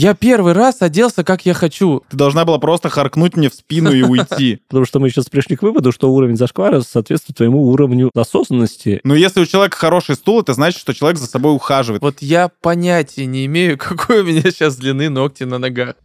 Я первый раз оделся, как я хочу. Ты должна была просто харкнуть мне в спину и уйти. Потому что мы сейчас пришли к выводу, что уровень зашквара соответствует твоему уровню осознанности. Но если у человека хороший стул, это значит, что человек за собой ухаживает. Вот я понятия не имею, какой у меня сейчас длины ногти на ногах.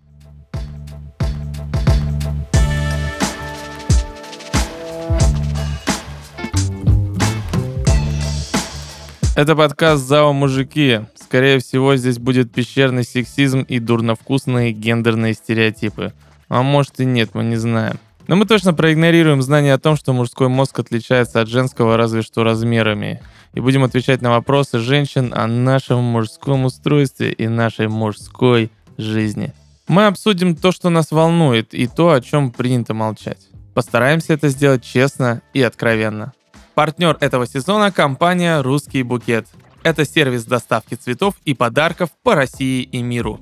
Это подкаст «Зао мужики». Скорее всего, здесь будет пещерный сексизм и дурновкусные гендерные стереотипы. А может и нет, мы не знаем. Но мы точно проигнорируем знание о том, что мужской мозг отличается от женского разве что размерами. И будем отвечать на вопросы женщин о нашем мужском устройстве и нашей мужской жизни. Мы обсудим то, что нас волнует, и то, о чем принято молчать. Постараемся это сделать честно и откровенно. Партнер этого сезона – компания «Русский букет». Это сервис доставки цветов и подарков по России и миру.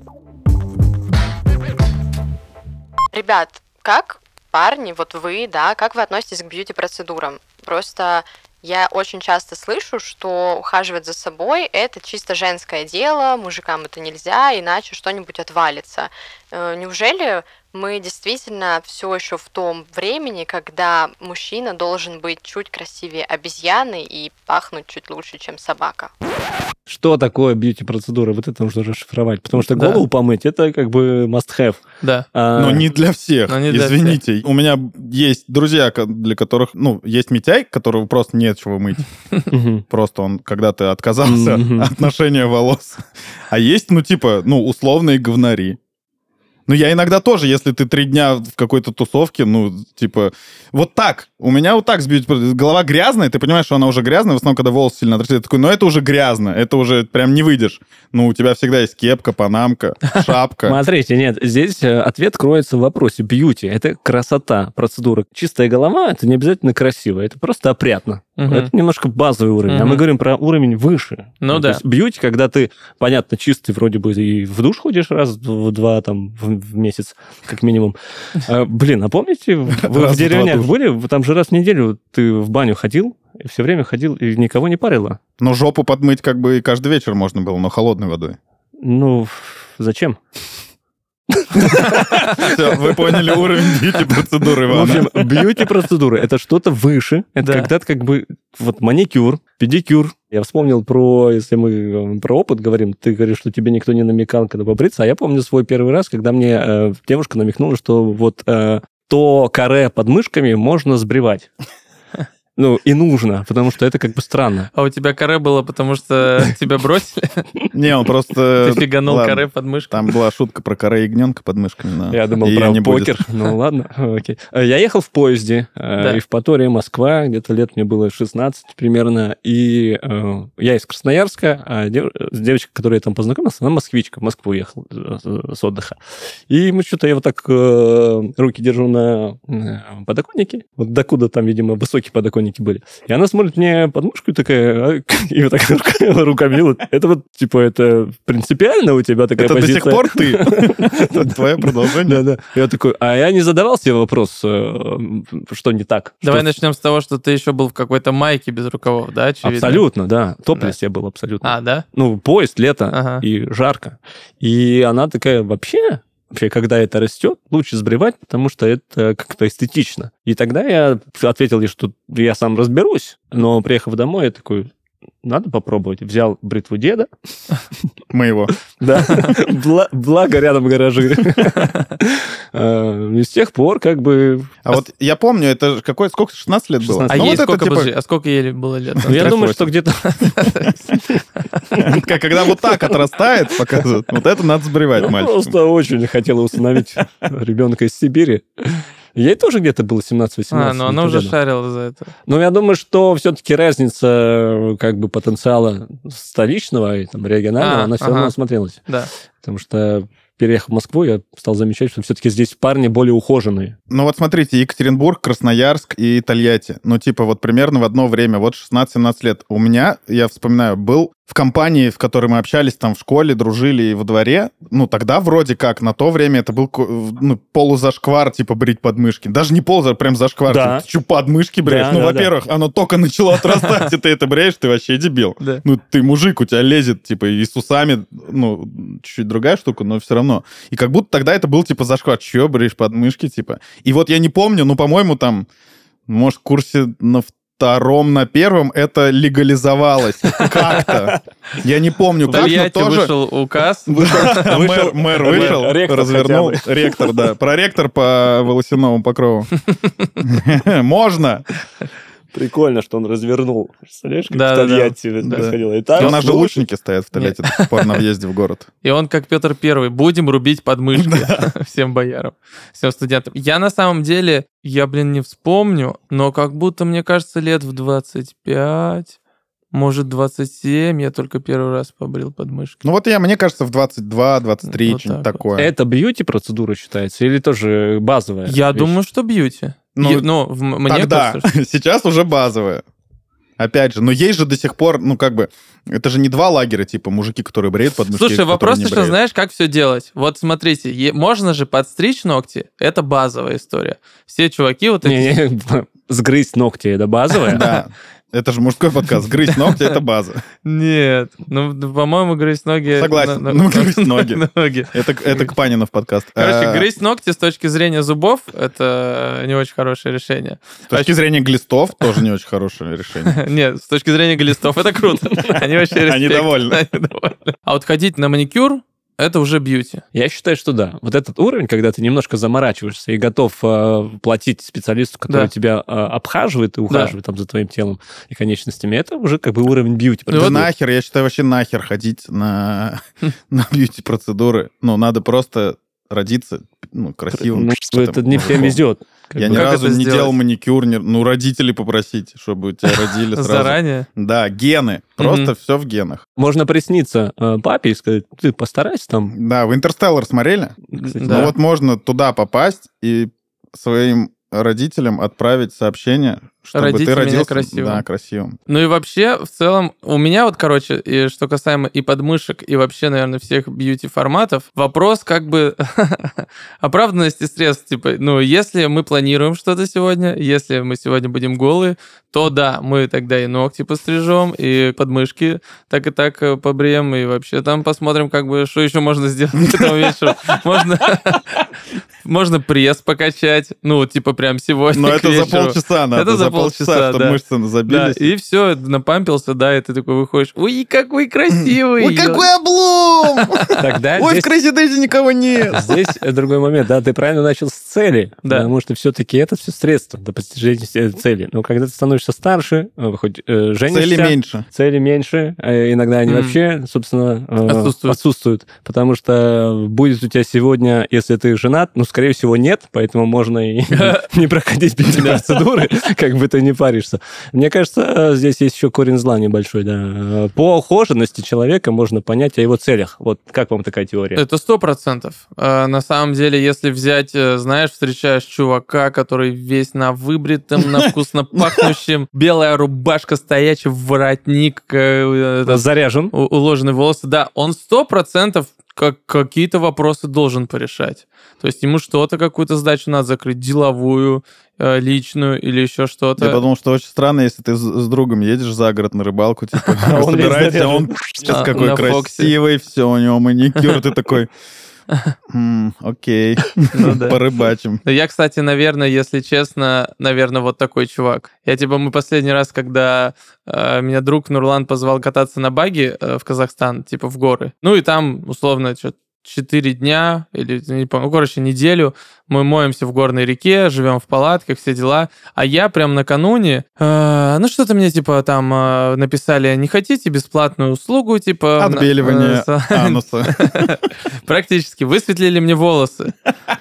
Ребят, как парни, вот вы, да, как вы относитесь к бьюти-процедурам? Просто я очень часто слышу, что ухаживать за собой – это чисто женское дело, мужикам это нельзя, иначе что-нибудь отвалится. Э, неужели мы действительно все еще в том времени, когда мужчина должен быть чуть красивее обезьяны и пахнуть чуть лучше, чем собака. Что такое бьюти-процедура? Вот это нужно расшифровать. Потому что голову да. помыть это как бы must-have. Да. А... Но не для всех. Но не для Извините. Всех. У меня есть друзья, для которых, ну, есть Митяй, которого просто нет чего мыть. Просто он когда-то отказался от ношения волос. А есть, ну, типа, ну, условные говнари. Ну, я иногда тоже, если ты три дня в какой-то тусовке, ну, типа, вот так. У меня вот так сбить. Голова грязная, ты понимаешь, что она уже грязная, в основном, когда волосы сильно отрастают. такой, ну, это уже грязно, это уже прям не выйдешь. Ну, у тебя всегда есть кепка, панамка, шапка. Смотрите, нет, здесь э, ответ кроется в вопросе. Бьюти — это красота, процедура. Чистая голова — это не обязательно красиво, это просто опрятно. Угу. Это немножко базовый уровень, угу. а мы говорим про уровень выше. Ну, ну да. бьюти, когда ты, понятно, чистый вроде бы и в душ ходишь раз в два там в, в месяц, как минимум. А, блин, а помните, вы в деревнях были? Там же раз в неделю ты в баню ходил, и все время ходил, и никого не парило. Но жопу подмыть как бы каждый вечер можно было, но холодной водой. Ну, зачем? Все, вы поняли уровень бьюти-процедуры, В общем, бьюти-процедуры — это что-то выше. Это когда-то как бы вот маникюр, педикюр. Я вспомнил про, если мы э, про опыт говорим, ты говоришь, что тебе никто не намекал, когда побриться, а я помню свой первый раз, когда мне э, девушка намекнула, что вот э, то каре под мышками можно сбривать. Ну, и нужно, потому что это как бы странно. А у тебя каре было, потому что тебя бросили? Не, он просто... Ты фиганул каре под мышкой. Там была шутка про каре ягненка под мышками. Я думал про покер. Ну, ладно, окей. Я ехал в поезде, э, Евпатория, Москва, где-то лет мне было 16 примерно, и э, я из Красноярска, а девочка, которая я там познакомился, она москвичка, в Москву ехала э, с отдыха. И мы что-то, я вот так руки держу на подоконнике, вот докуда там, видимо, высокий подоконник подоконники были. И она смотрит мне под мышку и такая, а, и вот так руками. Это вот, типа, это принципиально у тебя такая это позиция? Это до сих пор ты? Твое продолжение? Да, да. Я такой, а я не задавал себе вопрос, э, что не так. Давай начнем с того, что ты еще был в какой-то майке без рукавов, да, очевидно? Абсолютно, да. Топлес я был абсолютно. А, да? Ну, поезд, лето и жарко. И она такая, вообще, вообще, когда это растет, лучше сбривать, потому что это как-то эстетично. И тогда я ответил ей, что я сам разберусь, но приехав домой, я такой, надо попробовать. Взял бритву деда. Моего. Да. Благо рядом гаражи. А, и с тех пор как бы... А вот я помню, это какой, сколько, 16 лет было? А ну, ей сколько, типа А сколько ей было лет? Ну, я думаю, что где-то... Когда вот так отрастает, показывают, вот это надо сбривать мальчикам. Просто очень хотела установить ребенка из Сибири. Ей тоже где-то было 17-18. А, ну она уже шарила за это. Но я думаю, что все-таки разница как бы потенциала столичного и там, регионального, а, она все ага. равно смотрелась. Да. Потому что переехав в Москву, я стал замечать, что все-таки здесь парни более ухоженные. Ну вот смотрите, Екатеринбург, Красноярск и Тольятти. Ну типа вот примерно в одно время, вот 16-17 лет. У меня, я вспоминаю, был в компании, в которой мы общались там в школе, дружили и во дворе, ну, тогда вроде как на то время это был ну, полузашквар, типа, брить подмышки. Даже не полузашквар, прям зашквар. Да. Ты, ты что, подмышки бреешь? Да, ну, да, во-первых, да. оно только начало отрастать, и ты это бреешь, ты вообще дебил. Да. Ну, ты мужик, у тебя лезет, типа, и с усами, ну, чуть-чуть другая штука, но все равно. И как будто тогда это был, типа, зашквар. Че, бреешь подмышки, типа? И вот я не помню, ну, по-моему, там, может, в курсе на втором, на первом это легализовалось как-то. Я не помню, как, но тоже... вышел указ. Мэр вышел, развернул. Ректор, да. Проректор по волосяному покрову. Можно. Прикольно, что он развернул. Представляешь, как да, в Тольятти да, да. происходило. И, там у нас же лучники стоят в Тольятти до сих пор на въезде в город. И он, как Петр Первый, будем рубить подмышки всем боярам, всем студентам. Я на самом деле, я, блин, не вспомню, но как будто, мне кажется, лет в 25 может, 27, я только первый раз побрил подмышки. Ну вот я, мне кажется, в 22, 23, вот что-нибудь так такое. Это бьюти-процедура считается или тоже базовая? Я вещь? думаю, что бьюти. Ну, ну в, мне тогда. Кажется, что... Сейчас уже базовая. Опять же, но есть же до сих пор, ну, как бы, это же не два лагеря, типа, мужики, которые бреют подмышки. Слушай, вопрос еще, знаешь, как все делать? Вот смотрите, можно же подстричь ногти, это базовая история. Все чуваки вот эти... Не, не, сгрызть ногти, это базовая? Да. Это же мужской подкаст. Грызть ногти — это база. Нет. Ну, по-моему, грызть ноги... Согласен. Ну, грызть ноги. Это, это к Панинов подкаст. Короче, а... грызть ногти с точки зрения зубов — это не очень хорошее решение. С точки а... зрения глистов тоже не очень хорошее решение. Нет, с точки зрения глистов это круто. Они вообще Они довольны. А вот ходить на маникюр это уже бьюти. Я считаю, что да. Вот этот уровень, когда ты немножко заморачиваешься и готов э, платить специалисту, который да. тебя э, обхаживает и ухаживает да. там за твоим телом и конечностями, это уже как бы уровень бьюти. Да нахер, я считаю, вообще нахер ходить на, на бьюти-процедуры. Ну, надо просто родиться ну, красивым. Ну, это не всем везет. Я ни разу не делал маникюр, ну, родителей попросить, чтобы тебя родили сразу. Заранее? Да, гены. Просто все в генах. Можно присниться э, папе и сказать, ты постарайся там. Да, в «Интерстеллар» смотрели? Ну вот можно туда попасть и своим родителям отправить сообщение, чтобы Родите ты родился красивым. Да, красивым. Ну и вообще, в целом, у меня вот, короче, и что касаемо и подмышек, и вообще, наверное, всех бьюти-форматов, вопрос как бы оправданности средств. Типа, ну, если мы планируем что-то сегодня, если мы сегодня будем голые, то да, мы тогда и ногти пострижем, и подмышки так и так э, побреем, и вообще там посмотрим, как бы, что еще можно сделать к этому вечеру. Можно можно пресс покачать, ну, типа прям сегодня. Но это за полчаса надо. Это за полчаса, чтобы мышцы забились. Да, и все, напампился, да, и ты такой выходишь, ой, какой красивый. Ой, какой облом! Ой, в Crazy Daisy никого нет. Здесь другой момент, да, ты правильно начал с цели, да. потому что все-таки это все средство до достижения цели. Но когда ты становишься старше, э, хоть э, женишься... Цели меньше. Цели меньше, э, иногда они вообще, собственно, отсутствуют. Потому что будет у тебя сегодня, если ты женат, ну, скорее всего, нет, поэтому можно и не проходить процедуры, как бы ты не паришься. Мне кажется, здесь есть еще корень зла небольшой, да. По ухоженности человека можно понять о его целях. Вот как вам такая теория? Это сто процентов. А, на самом деле, если взять, э, знаешь, встречаешь чувака, который весь на выбритом, на вкусно пахнущем, белая рубашка, стоячий воротник, э, заряжен, уложенные волосы, да, он сто процентов как какие-то вопросы должен порешать. То есть ему что-то, какую-то задачу надо закрыть, деловую, э, личную или еще что-то. Я подумал, что очень странно, если ты с другом едешь за город на рыбалку, типа, собираешься, а он сейчас какой красивый, все, у него маникюр, ты такой... Окей, ну, порыбачим. Я, кстати, наверное, если честно, наверное, вот такой чувак. Я типа, мы последний раз, когда э, меня друг Нурлан позвал кататься на баге э, в Казахстан, типа в горы. Ну и там, условно, что-то 4 дня или, не помню, ну, короче, неделю мы моемся в горной реке, живем в палатках, все дела. А я прям накануне, э, ну что-то мне типа там э, написали, не хотите бесплатную услугу, типа... Отбеливание э, ануса. Практически. Высветлили мне волосы.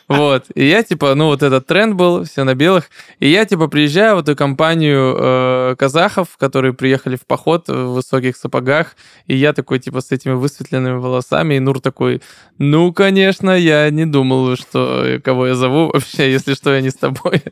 Вот. И я типа, ну вот этот тренд был, все на белых. И я типа приезжаю в эту компанию э, казахов, которые приехали в поход в высоких сапогах. И я такой типа с этими высветленными волосами. И Нур такой, Ну, конечно, я не думал, что кого я зову вообще, если что, я не с тобой.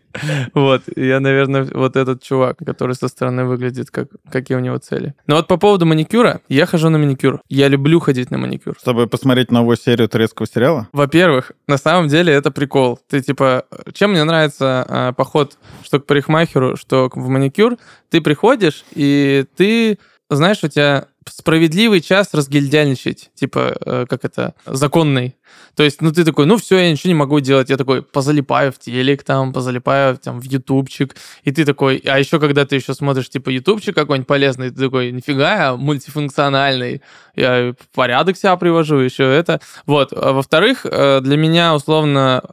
Вот, я, наверное, вот этот чувак, который со стороны выглядит, как, какие у него цели. Но вот по поводу маникюра, я хожу на маникюр. Я люблю ходить на маникюр. Чтобы посмотреть новую серию турецкого сериала? Во-первых, на самом деле это прикол. Ты типа, чем мне нравится э, поход что к парикмахеру, что в маникюр, ты приходишь, и ты знаешь, у тебя справедливый час разгильдяльничать, типа, э, как это, законный. То есть, ну, ты такой, ну, все, я ничего не могу делать. Я такой, позалипаю в телек там, позалипаю там в ютубчик. И ты такой, а еще когда ты еще смотришь, типа, ютубчик какой-нибудь полезный, ты такой, нифига, мультифункциональный. Я порядок себя привожу, еще это. Вот. А во-вторых, э, для меня, условно,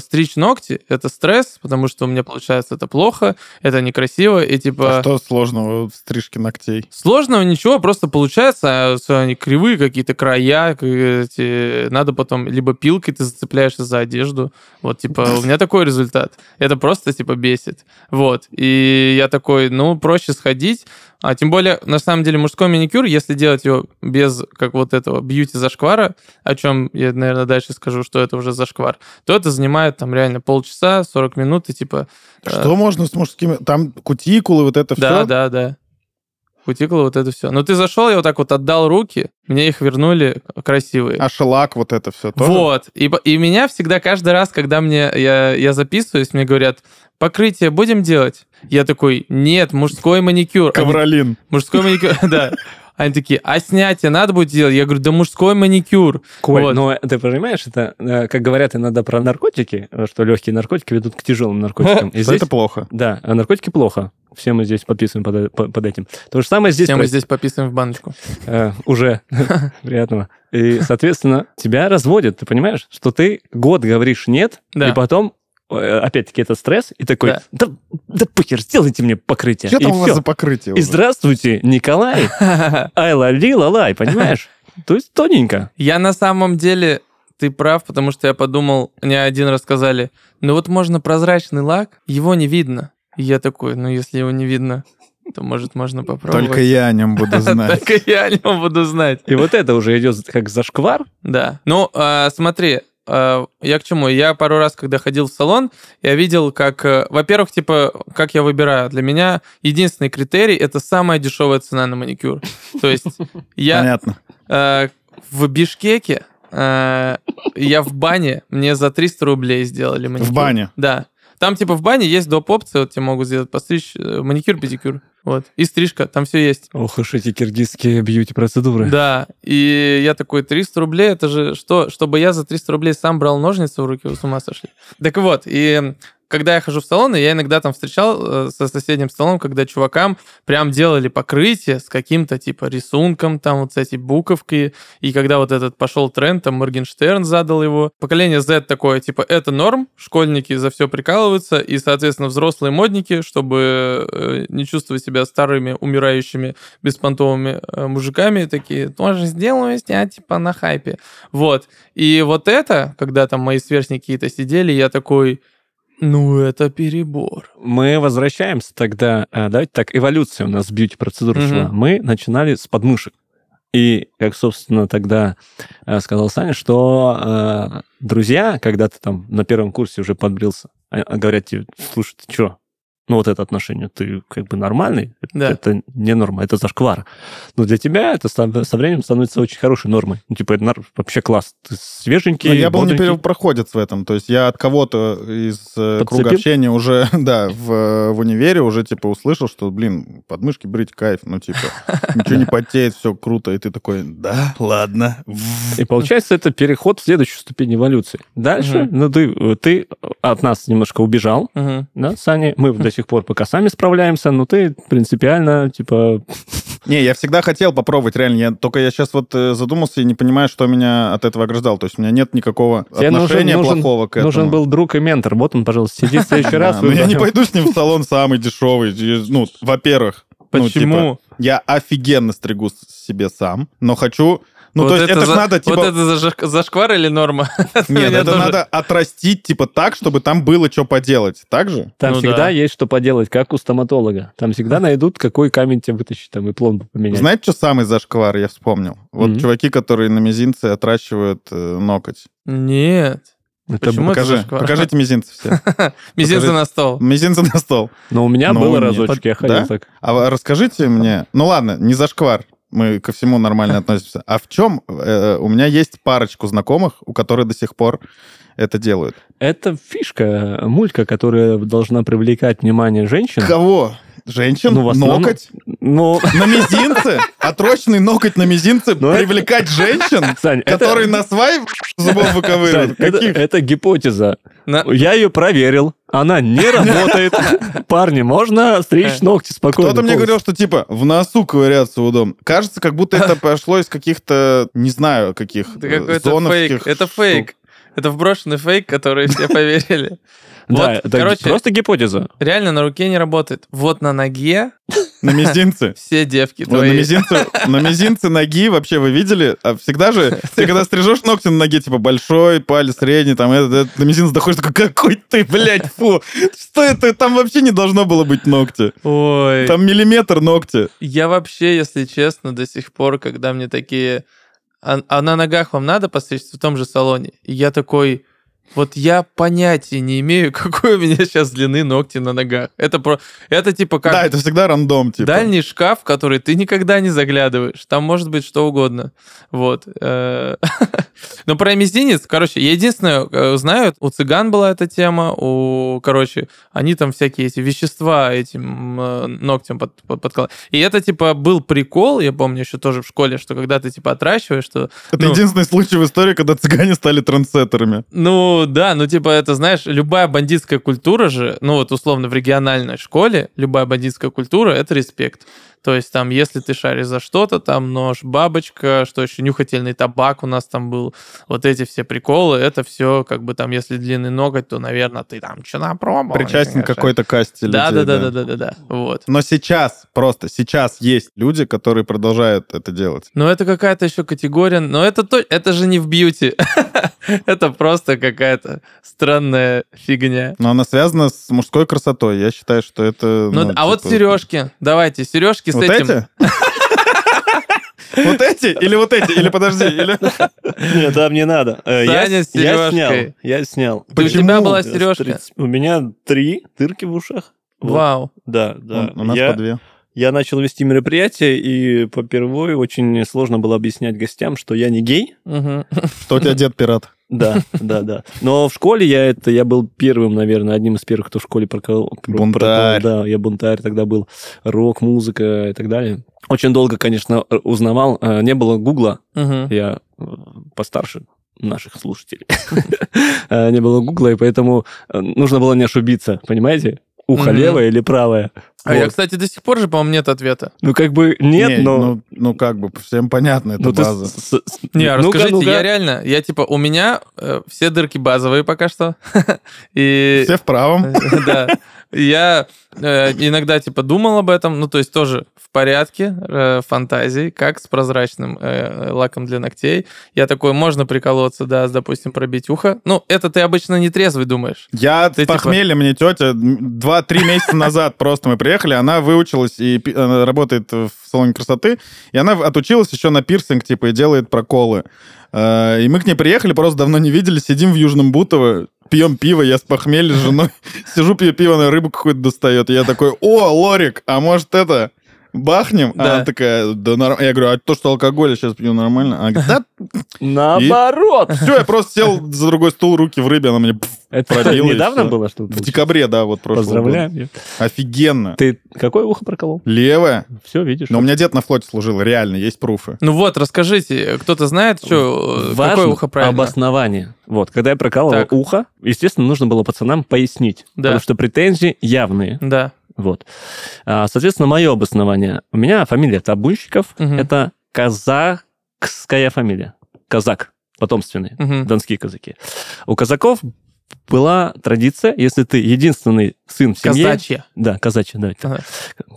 стричь ногти — это стресс, потому что у меня получается это плохо, это некрасиво, и типа... А что сложного в стрижке ногтей? Сложного ничего, просто получается, а, они кривые какие-то края, эти, надо потом либо пилкой ты зацепляешься за одежду, вот, типа, у меня такой результат. Это просто, типа, бесит. Вот, и я такой, ну, проще сходить, а тем более, на самом деле, мужской маникюр, если делать его без как вот этого бьюти-зашквара, о чем я, наверное, дальше скажу, что это уже зашквар, то это занимает там реально полчаса, 40 минут, и типа... Э, что э... можно с мужскими... Там кутикулы, вот это да, все? Да, да, да. Кутикулы, вот это все. Но ты зашел, я вот так вот отдал руки, мне их вернули красивые. А шелак, вот это все тоже? Вот. И, и меня всегда каждый раз, когда мне я, я записываюсь, мне говорят, покрытие будем делать? Я такой, нет, мужской маникюр. Ковролин. Мужской маникюр, да. Они такие, а снятие надо будет делать? Я говорю, да мужской маникюр. Коль, вот. но ты понимаешь, это, э, как говорят иногда про наркотики, что легкие наркотики ведут к тяжелым наркотикам. И здесь, это плохо. Да, а наркотики плохо. Все мы здесь подписываем под, под, под этим. То же самое здесь... Все мы здесь подписываем в баночку. Э, уже. Приятного. И, соответственно, тебя разводят. Ты понимаешь, что ты год говоришь нет, и потом Э, опять-таки, это стресс, и такой, да, да, да похер, сделайте мне покрытие. Что там у вас за покрытие? И здравствуйте, Николай, ай лали лалай, понимаешь? То есть тоненько. Я на самом деле, ты прав, потому что я подумал, мне один раз сказали, ну вот можно прозрачный лак, его не видно. И я такой, ну если его не видно, то, может, можно попробовать. Только я о нем буду знать. Только я о нем буду знать. И вот это уже идет как зашквар. Да. Ну, а, смотри, Э, я к чему? Я пару раз, когда ходил в салон, я видел, как, э, во-первых, типа, как я выбираю. Для меня единственный критерий это самая дешевая цена на маникюр. То есть я Понятно. Э, в Бишкеке я в бане, мне за 300 рублей сделали маникюр. В бане? Да. Там типа в бане есть доп. опции, вот тебе могут сделать постричь маникюр, педикюр. Вот. И стрижка, там все есть. Ох уж эти киргизские бьюти-процедуры. Да. И я такой, 300 рублей, это же что? Чтобы я за 300 рублей сам брал ножницы в руки, вы с ума сошли. Так вот, и когда я хожу в салоны, я иногда там встречал э, со соседним столом, когда чувакам прям делали покрытие с каким-то типа рисунком, там вот с этой буковкой, и когда вот этот пошел тренд, там Моргенштерн задал его. Поколение Z такое, типа, это норм, школьники за все прикалываются, и, соответственно, взрослые модники, чтобы э, не чувствовать себя старыми, умирающими, беспонтовыми э, мужиками, такие, тоже сделаю снять, типа, на хайпе. Вот. И вот это, когда там мои сверстники какие-то сидели, я такой, ну, это перебор. Мы возвращаемся тогда, э, давайте так, эволюция у нас бьюти-процедура угу. шла. Мы начинали с подмышек. И, как, собственно, тогда э, сказал Саня, что э, друзья, когда ты там на первом курсе уже подбрился, а, говорят тебе, слушай, ты что, ну, вот это отношение, ты как бы нормальный, да. это не норма, это зашквар. Но для тебя это со, временем становится очень хорошей нормой. Ну, типа, это вообще класс. Ты свеженький, Но я был не проходец в этом. То есть я от кого-то из э, Подцепил? круга общения уже, да, в, в универе уже, типа, услышал, что, блин, подмышки брить кайф, ну, типа, ничего не потеет, все круто. И ты такой, да, ладно. И получается, это переход в следующую ступень эволюции. Дальше, ну, ты, ты от нас немножко убежал, да, Саня, мы до сих пор пока сами справляемся, но ты принципиально, типа... Не, я всегда хотел попробовать, реально. Я, только я сейчас вот э, задумался и не понимаю, что меня от этого ограждал. То есть у меня нет никакого Тебе отношения нужен, плохого к этому. Нужен был друг и ментор. Вот он, пожалуйста, сидит в следующий раз. Но я не пойду с ним в салон самый дешевый. Ну, во-первых. Почему? Я офигенно стригу себе сам, но хочу Ну, вот то есть это, это за, надо, типа... Вот это за, зашквар или норма? Нет, это тоже... надо отрастить, типа, так, чтобы там было что поделать. Так же? Там ну, всегда да. есть что поделать, как у стоматолога. Там всегда найдут, какой камень тебе вытащить, там, и пломбу поменять. Знаете, что самый зашквар, я вспомнил? Вот mm-hmm. чуваки, которые на мизинце отращивают э, ноготь. Нет. Это Почему покажи, это покажите мизинцы все. Мизинцы на стол. Мизинцы на стол. Но у меня было разочек, я ходил так. А расскажите мне, ну ладно, не зашквар, мы ко всему нормально относимся. А в чем э, у меня есть парочку знакомых, у которых до сих пор это делают? Это фишка, мулька, которая должна привлекать внимание женщин. Кого? Женщин? Ну, основном, ноготь? Ну... На мизинце? Отрочный ноготь на мизинце Но ну, привлекать это... женщин, Сань, которые это... на свай зубов выковыривают? Сань, это, это гипотеза. На... Я ее проверил. Она не работает. Парни, можно стричь э. ногти спокойно. Кто-то мне говорил, что типа в носу ковыряться удобно. Кажется, как будто это пошло из каких-то, не знаю, каких Это фейк. Это фейк. Это вброшенный фейк, который все поверили. Да, вот, это короче, просто гипотеза. Реально на руке не работает. Вот на ноге... На мизинце. Все девки твои. На мизинце, на мизинце ноги вообще вы видели? А всегда же, ты когда стрижешь ногти на ноге, типа большой, палец средний, там, это, это, на мизинце доходишь, такой, какой ты, блядь, фу. Что это? Там вообще не должно было быть ногти. Ой. Там миллиметр ногти. Я вообще, если честно, до сих пор, когда мне такие... А, а на ногах вам надо постричься в том же салоне? И я такой вот я понятия не имею, какой у меня сейчас длины ногти на ногах. Это про... Это типа как... Да, это всегда рандом, типа. Дальний шкаф, в который ты никогда не заглядываешь. Там может быть что угодно. Вот. Э, Но про мизинец, короче, я единственное э, знаю, у цыган была эта тема, у, короче, они там всякие эти вещества этим э, ногтем под, под, подкладывают. И это, типа, был прикол, я помню еще тоже в школе, что когда ты, типа, отращиваешь, что... Это ну, единственный случай в истории, когда цыгане стали трансеттерами. Ну, да, ну, типа, это, знаешь, любая бандитская культура же, ну, вот, условно, в региональной школе, любая бандитская культура — это респект. То есть там, если ты шаришь за что-то, там нож, бабочка, что еще, нюхательный табак у нас там был, вот эти все приколы, это все как бы там, если длинный ноготь, то, наверное, ты там что напробовал. Причастен к какой-то касте да, людей. Да, да, да, да, да, да, вот. Но сейчас, просто сейчас есть люди, которые продолжают это делать. Ну, это какая-то еще категория, но это, то, это же не в бьюти. это просто какая-то странная фигня. Но она связана с мужской красотой. Я считаю, что это... Ну, ну а вот типа, сережки. Давайте, сережки с вот этим... Эти? Вот эти? Или вот эти? Или подожди, или... Нет, там не надо. Э, Саня с Я снял. Я снял. У тебя была сережка? У меня три дырки в ушах. Вау. Да, да. У нас по две. Я начал вести мероприятие, и по первой очень сложно было объяснять гостям, что я не гей. Что у тебя дед пират. Да, да, да. Но в школе я это, я был первым, наверное, одним из первых, кто в школе прокол. Бунтарь. да, я бунтарь тогда был. Рок, музыка и так далее. Очень долго, конечно, узнавал. Э, не было Гугла. Я э, постарше наших слушателей. Э, не было Гугла, и поэтому нужно было не ошибиться, понимаете? Ухо левое или правое. А вот. я, кстати, до сих пор же, по-моему, нет ответа. Ну, как бы нет, не, но... Ну, ну, как бы, всем понятно, это ну, база. С, с, не, ну расскажите, ну я реально, я типа, у меня э, все дырки базовые пока что. И... Все в правом. Да. Я э, иногда типа думал об этом, ну то есть тоже в порядке э, фантазии, как с прозрачным э, лаком для ногтей. Я такой, можно приколоться, да, с, допустим, пробить ухо. Ну это ты обычно не трезвый думаешь. Я ты, типа похмелье, типа... мне тетя два-три месяца назад просто мы приехали, она выучилась и работает в салоне красоты, и она отучилась еще на пирсинг, типа, и делает проколы. И мы к ней приехали, просто давно не видели, сидим в Южном Бутово, пьем пиво, я с похмелья с женой, сижу, пью пиво, на рыбу какую-то достает. И я такой, о, Лорик, а может это бахнем? Да. Она такая, да нормально. Я говорю, а то, что алкоголь, я сейчас пью нормально? Она говорит, да... Наоборот. Все, я просто сел за другой стул, руки в рыбе, она мне Это недавно было что В декабре, да, вот прошлого Поздравляю. Офигенно. Ты какое ухо проколол? Левое. Все, видишь. Но у меня дед на флоте служил, реально, есть пруфы. Ну вот, расскажите, кто-то знает, что, какое ухо правильно? обоснование. Вот, когда я прокалывал ухо, естественно, нужно было пацанам пояснить, да. потому что претензии явные. Да. Вот. А, соответственно, мое обоснование. У меня фамилия Табунщиков. Угу. Это казахская фамилия. Казак потомственный, угу. донские казаки. У казаков была традиция, если ты единственный сын в семье... Казачья. Да, казачья, да. Ага.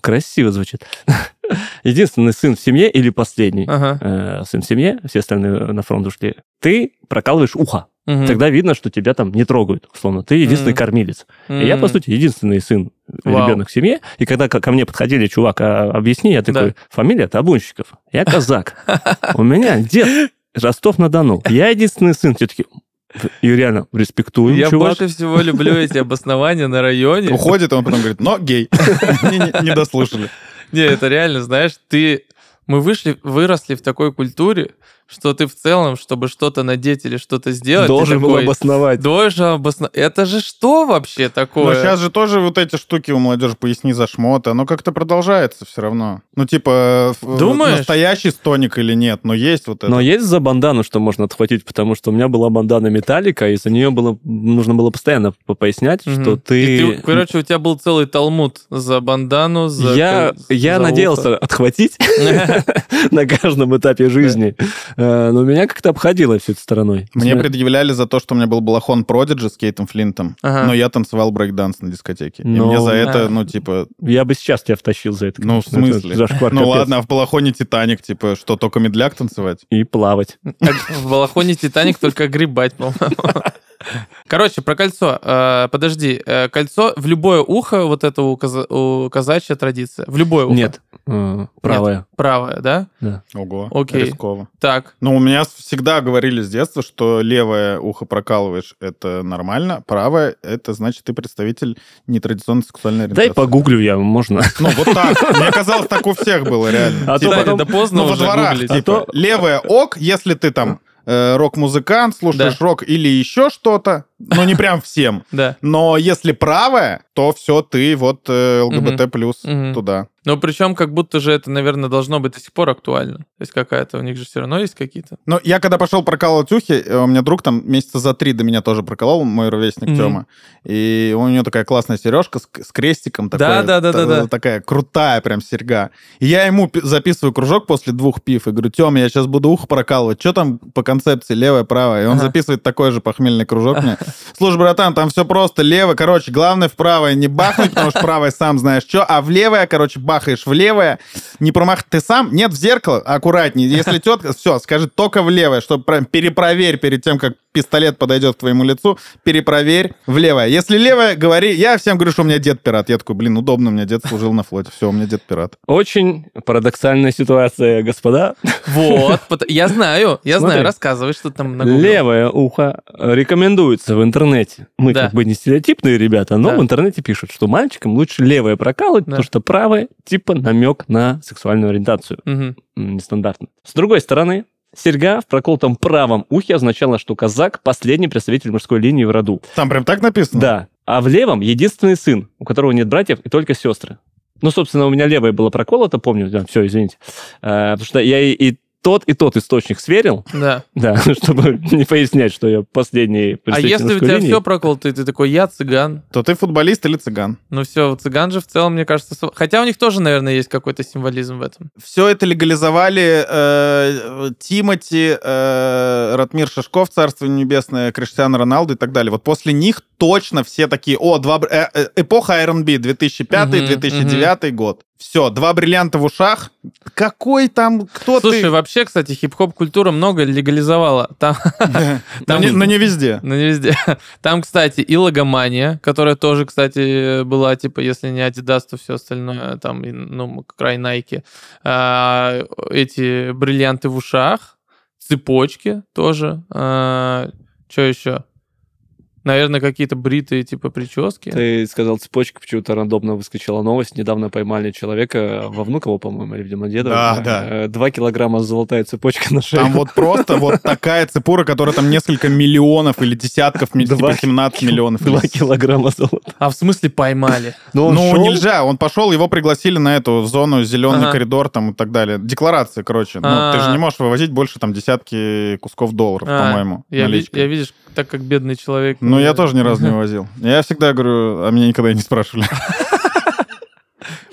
Красиво звучит. единственный сын в семье или последний ага. э, сын в семье, все остальные на фронт ушли, ты прокалываешь ухо. Угу. Тогда видно, что тебя там не трогают, условно. Ты единственный угу. кормилец. Угу. И я, по сути, единственный сын, Вау. ребенок в семье. И когда ко мне подходили, чувак, а, объясни, я такой, да. фамилия Табунщиков. Я казак. У меня дед Ростов-на-Дону. Я единственный сын. Все таки и реально респектую, Я чувак. больше всего люблю эти обоснования на районе. Уходит, он потом говорит, но гей. Не дослушали. Не, это реально, знаешь, ты... Мы вышли, выросли в такой культуре, что ты в целом, чтобы что-то надеть или что-то сделать... Должен был такой, обосновать. Должен обосновать. Это же что вообще такое? Но сейчас же тоже вот эти штуки у молодежи поясни за шмот, оно как-то продолжается все равно. Ну, типа, Думаешь? настоящий стоник или нет, но есть вот это. Но есть за бандану, что можно отхватить, потому что у меня была бандана Металлика, и за нее было, нужно было постоянно пояснять, угу. что ты... ты... Короче, у тебя был целый талмуд за бандану, за... Я, я надеялся отхватить на каждом этапе жизни. Э, но меня как-то обходило все это стороной. Мне предъявляли за то, что у меня был балахон Продиджи с Кейтом Флинтом, но я танцевал брейкданс на дискотеке. И мне за это, ну, типа... Я бы сейчас тебя втащил за это. Ну, в смысле? Ну, ладно, а в балахоне Титаник, типа, что, только медляк танцевать? И плавать. В балахоне Титаник только грибать, по-моему. Короче, про кольцо. Э, подожди, э, кольцо в любое ухо, вот это у, каза- у казачья традиция. В любое ухо. Нет, э, правое. Нет, правое, да? Да. Ого, Окей. рисково. Так. Ну, у меня всегда говорили с детства, что левое ухо прокалываешь, это нормально, правое, это значит, ты представитель нетрадиционной сексуальной ориентации. Дай погуглю я, можно. Ну, вот так. Мне казалось, так у всех было реально. А то типа, потом... Да поздно ну, уже гуглить. Типа, левое ок, если ты там рок-музыкант, слушаешь да. рок или еще что-то, но не прям всем. Да. Но если правое, то все, ты вот э, ЛГБТ плюс туда. Ну, причем как будто же это, наверное, должно быть до сих пор актуально. То есть какая-то, у них же все равно есть какие-то. Ну, я когда пошел прокалывать ухи, э, у меня друг там месяца за три до меня тоже проколол, мой ровесник mm-hmm. Тёма. И у него такая классная сережка с, с крестиком. Такая, да, да, да, да, да. Такая крутая прям серьга. И я ему записываю кружок после двух пив и говорю, Тёма, я сейчас буду ухо прокалывать. Что там по концепции левое, правое? И он ага. записывает такой же похмельный кружок мне. Слушай, братан, там все просто. Лево, короче, главное в правое не бахнуть, потому что правое сам знаешь что, а в левое, короче, бахаешь в левое, не промах... Ты сам? Нет, в зеркало, аккуратнее. Если тетка, все, скажи только в левое, чтобы прям перепроверь перед тем, как пистолет подойдет к твоему лицу, перепроверь в левое. Если левое, говори. Я всем говорю, что у меня дед пират. Я такой, блин, удобно, у меня дед служил на флоте. Все, у меня дед пират. Очень парадоксальная ситуация, господа. Вот, я знаю, я знаю, рассказывай, что там на Левое ухо рекомендуется в интернете. Мы как бы не стереотипные ребята, но в интернете пишут, что мальчикам лучше левое прокалывать, потому что правое типа намек на сексуальную ориентацию. Нестандартно. С другой стороны, Серьга в проколотом правом ухе означала, что казак – последний представитель мужской линии в роду. Там прям так написано? Да. А в левом – единственный сын, у которого нет братьев и только сестры. Ну, собственно, у меня левое было проколото, помню, да, все, извините. А, потому что я и, и тот и тот источник сверил. Да. Да, чтобы не пояснять, что я последний А если у тебя линии. все проколото, и ты такой, я цыган. То ты футболист или цыган? Ну все, цыган же в целом, мне кажется... Хотя у них тоже, наверное, есть какой-то символизм в этом. Все это легализовали э, Тимати, э, Ратмир Шашков, Царство Небесное, Криштиану Роналду и так далее. Вот после них точно все такие... О, два, э, э, эпоха R&B, 2005-2009 угу, год. Все, два бриллианта в ушах. Какой там, кто Слушай, ты? вообще, кстати, хип-хоп-культура много легализовала. Там, там, но, не, везде. Но не везде. Там, кстати, и логомания, которая тоже, кстати, была, типа, если не Adidas, то все остальное, там, ну, край Nike. А, эти бриллианты в ушах, цепочки тоже. А, что еще? Наверное, какие-то бритые типа прически. Ты сказал цепочка, почему-то рандомно выскочила новость. Недавно поймали человека во Внуково, по-моему, или в Домодедово. Да, да. Э, два килограмма золотая цепочка на шее. Там вот просто вот такая цепура, которая там несколько миллионов или десятков, типа 17 миллионов. Два килограмма золота. А в смысле поймали? Ну, ну нельзя. Он пошел, его пригласили на эту зону, зеленый коридор там и так далее. Декларация, короче. Ну, ты же не можешь вывозить больше там десятки кусков долларов, а, по-моему. Я, я видишь, так как бедный человек. Ну, я тоже ни разу не возил. Я всегда говорю, а меня никогда не спрашивали.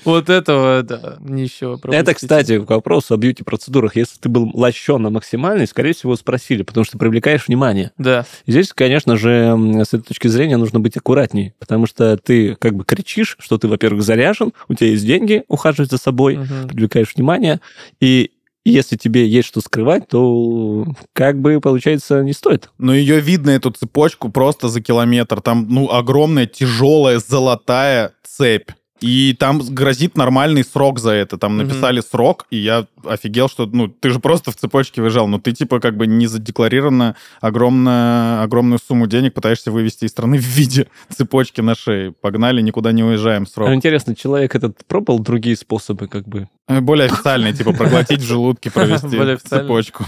Вот этого, да, нищего Это, кстати, к вопросу о бьюти-процедурах. Если ты был лощен на максимальной, скорее всего, спросили, потому что привлекаешь внимание. Да. Здесь, конечно же, с этой точки зрения нужно быть аккуратней, потому что ты как бы кричишь, что ты, во-первых, заряжен, у тебя есть деньги, ухаживать за собой, угу. привлекаешь внимание, и если тебе есть что скрывать, то как бы, получается, не стоит. Но ее видно, эту цепочку, просто за километр. Там, ну, огромная, тяжелая, золотая цепь. И там грозит нормальный срок за это. Там написали mm-hmm. срок, и я офигел, что, ну, ты же просто в цепочке выезжал, но ты, типа, как бы не задекларированно огромную, огромную сумму денег пытаешься вывести из страны в виде цепочки на шее. Погнали, никуда не уезжаем, срок. А интересно, человек этот пробовал другие способы, как бы? Э, более официальные, типа, проглотить в желудке, провести цепочку.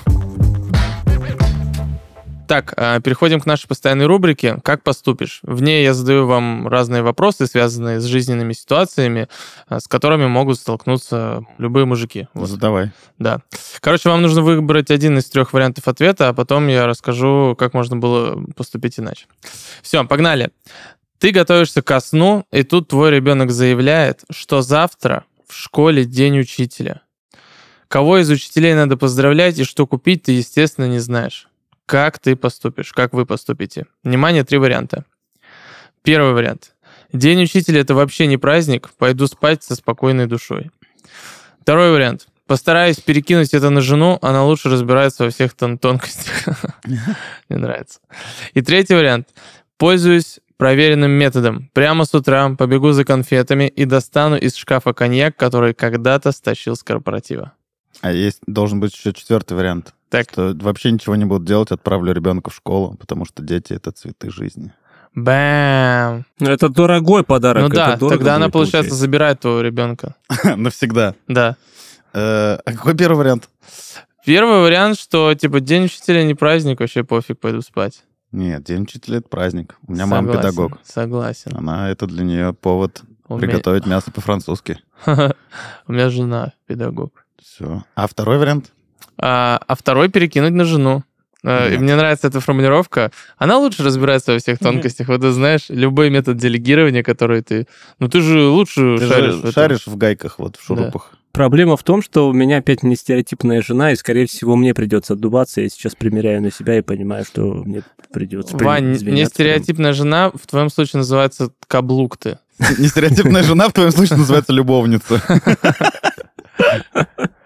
Так, а, переходим к нашей постоянной рубрике «Как поступишь?». В ней я задаю вам разные вопросы, связанные с жизненными ситуациями, а, с которыми могут столкнуться любые мужики. Вот. Задавай. Да. Короче, вам нужно выбрать один из трех вариантов ответа, а потом я расскажу, как можно было поступить иначе. Все, погнали. Ты готовишься ко сну, и тут твой ребенок заявляет, что завтра в школе день учителя. Кого из учителей надо поздравлять и что купить, ты, естественно, не знаешь. Как ты поступишь? Как вы поступите? Внимание, три варианта. Первый вариант. День учителя это вообще не праздник, пойду спать со спокойной душой. Второй вариант. Постараюсь перекинуть это на жену, она лучше разбирается во всех тон тонкостях. Мне нравится. И третий вариант. Пользуюсь проверенным методом. Прямо с утра побегу за конфетами и достану из шкафа коньяк, который когда-то стащил с корпоратива. А есть должен быть еще четвертый вариант. Так. Что вообще ничего не буду делать, отправлю ребенка в школу, потому что дети — это цветы жизни. Бэм. Ну, это дорогой подарок. Ну да, тогда она, получается, получать. забирает твоего ребенка. Навсегда. Да. Э, а какой первый вариант? Первый вариант, что, типа, день учителя не праздник, вообще пофиг, пойду спать. Нет, день учителя — это праздник. У меня мама педагог. Согласен. Она, это для нее повод приготовить мясо по-французски. У меня жена педагог. Все. А второй вариант? А, а второй перекинуть на жену. Нет. И мне нравится эта формулировка. Она лучше разбирается во всех тонкостях. Вот ты знаешь, любой метод делегирования, который ты... Ну ты же лучше ты шаришь. Же шаришь в гайках, вот в шурупах. Да. Проблема в том, что у меня опять не стереотипная жена, и, скорее всего, мне придется отдуваться. Я сейчас примеряю на себя и понимаю, что мне придется Вань, не стереотипная жена в твоем случае называется каблук ты. Нестереотипная жена в твоем случае называется любовница.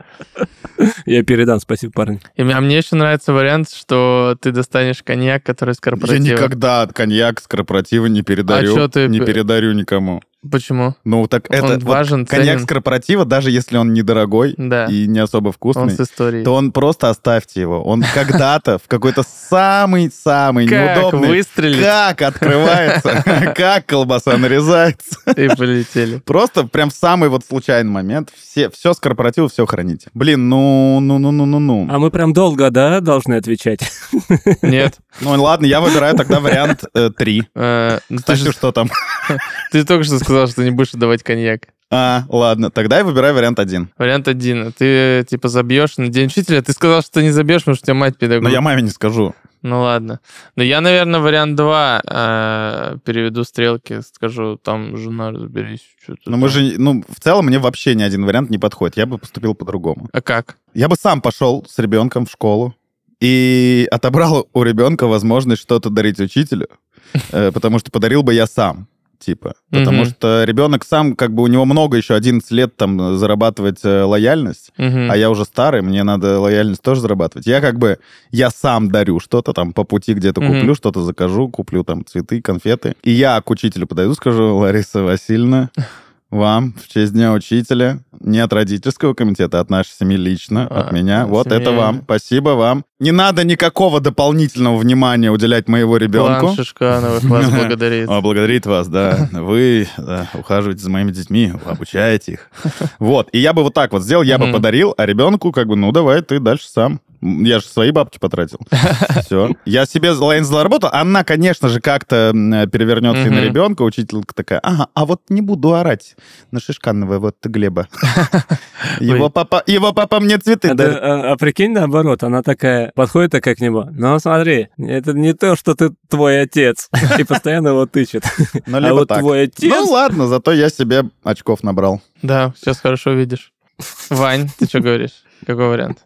Я передам, спасибо, парень. И, а мне еще нравится вариант, что ты достанешь коньяк, который с корпоратива. Я никогда коньяк с корпоратива не передарю. А ты... Не передарю никому. Почему? Ну, так он это... важен, вот, коньяк с корпоратива, даже если он недорогой да. и не особо вкусный, он с историей. то он просто оставьте его. Он когда-то в какой-то самый-самый неудобный... выстрелит. Как открывается, как колбаса нарезается. И полетели. Просто прям в самый вот случайный момент. Все, все с корпоратива, все храните. Блин, ну, ну, ну, ну, ну, ну. А мы прям долго, да, должны отвечать? Нет. Ну ладно, я выбираю тогда вариант 3. Э, ну, Кстати, что там? Ты только что сказал, что не будешь давать коньяк. А, ладно, тогда я выбираю вариант один. Вариант один. Ты, типа, забьешь на день учителя. Ты сказал, что ты не забьешь, потому что у тебя мать педагог. Но я маме не скажу. Ну ладно. Но я, наверное, вариант два э, переведу стрелки, скажу, там, жена, разберись. Ну мы же, ну, в целом мне вообще ни один вариант не подходит. Я бы поступил по-другому. А как? Я бы сам пошел с ребенком в школу и отобрал у ребенка возможность что-то дарить учителю, э, потому что подарил бы я сам типа. Потому mm-hmm. что ребенок сам, как бы у него много еще 11 лет там зарабатывать э, лояльность, mm-hmm. а я уже старый, мне надо лояльность тоже зарабатывать. Я как бы, я сам дарю что-то там по пути где-то mm-hmm. куплю, что-то закажу, куплю там цветы, конфеты. И я к учителю подойду, скажу, Лариса Васильевна, вам в честь Дня Учителя, не от родительского комитета, а от нашей семьи лично, а, от меня. Вот семьи. это вам. Спасибо вам. Не надо никакого дополнительного внимания уделять моему ребенку. План Шишкановых вас благодарит. А, благодарит вас, да. Вы да, ухаживаете за моими детьми, обучаете их. Вот. И я бы вот так вот сделал, я бы подарил, а ребенку как бы, ну давай, ты дальше сам. Я же свои бабки потратил. Все. Я себе лайн заработал. Она, конечно же, как-то перевернется и на ребенка. Учителька такая, ага, а вот не буду орать на Шишканова вот Глеба. Его папа, его папа мне цветы дарит. А, а прикинь, наоборот, она такая, подходит такая к нему, ну смотри, это не то, что ты твой отец. И постоянно его тычет. Ну, а вот твой отец... Ну ладно, зато я себе очков набрал. Да, сейчас хорошо видишь. Вань, ты что говоришь? Какой вариант?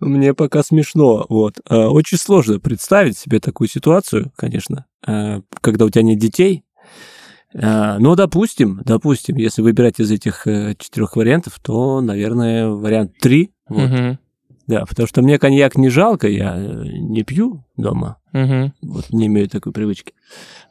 Мне пока смешно. Вот. А, очень сложно представить себе такую ситуацию, конечно, а, когда у тебя нет детей. А, ну, допустим, допустим, если выбирать из этих э, четырех вариантов, то, наверное, вариант три. Вот. Угу. Да, потому что мне коньяк не жалко, я э, не пью дома. Угу. Вот не имею такой привычки.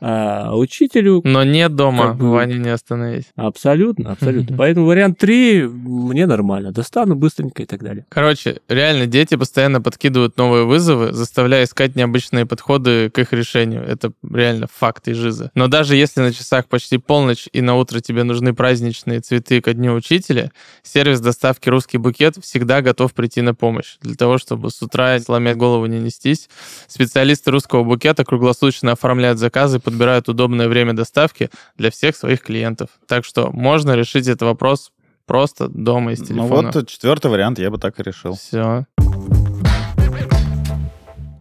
А учителю... Но нет дома, как бы, Ваня не остановись. Абсолютно, абсолютно. Поэтому вариант 3 мне нормально. Достану быстренько и так далее. Короче, реально дети постоянно подкидывают новые вызовы, заставляя искать необычные подходы к их решению. Это реально факт и жиза. Но даже если на часах почти полночь и на утро тебе нужны праздничные цветы ко дню учителя, сервис доставки «Русский букет» всегда готов прийти на помощь. Для того, чтобы с утра, сломя голову, не нестись, специалисты «Русского букета» круглосуточно оформляют заказы под подбирают удобное время доставки для всех своих клиентов. Так что можно решить этот вопрос просто дома из ну телефона. Ну вот четвертый вариант, я бы так и решил. Все.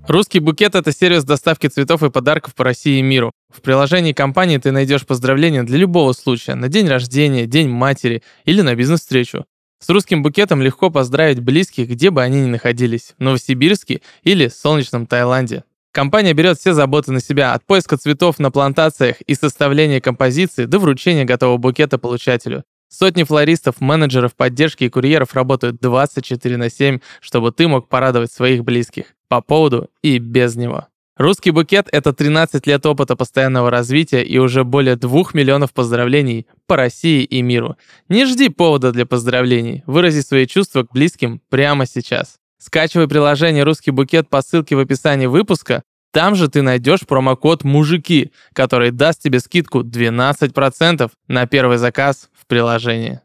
Русский букет — это сервис доставки цветов и подарков по России и миру. В приложении компании ты найдешь поздравления для любого случая, на день рождения, день матери или на бизнес-встречу. С русским букетом легко поздравить близких, где бы они ни находились, в Новосибирске или солнечном Таиланде. Компания берет все заботы на себя, от поиска цветов на плантациях и составления композиции до вручения готового букета получателю. Сотни флористов, менеджеров поддержки и курьеров работают 24 на 7, чтобы ты мог порадовать своих близких по поводу и без него. Русский букет — это 13 лет опыта постоянного развития и уже более 2 миллионов поздравлений по России и миру. Не жди повода для поздравлений, вырази свои чувства к близким прямо сейчас. Скачивай приложение «Русский букет» по ссылке в описании выпуска. Там же ты найдешь промокод «Мужики», который даст тебе скидку 12% на первый заказ в приложении.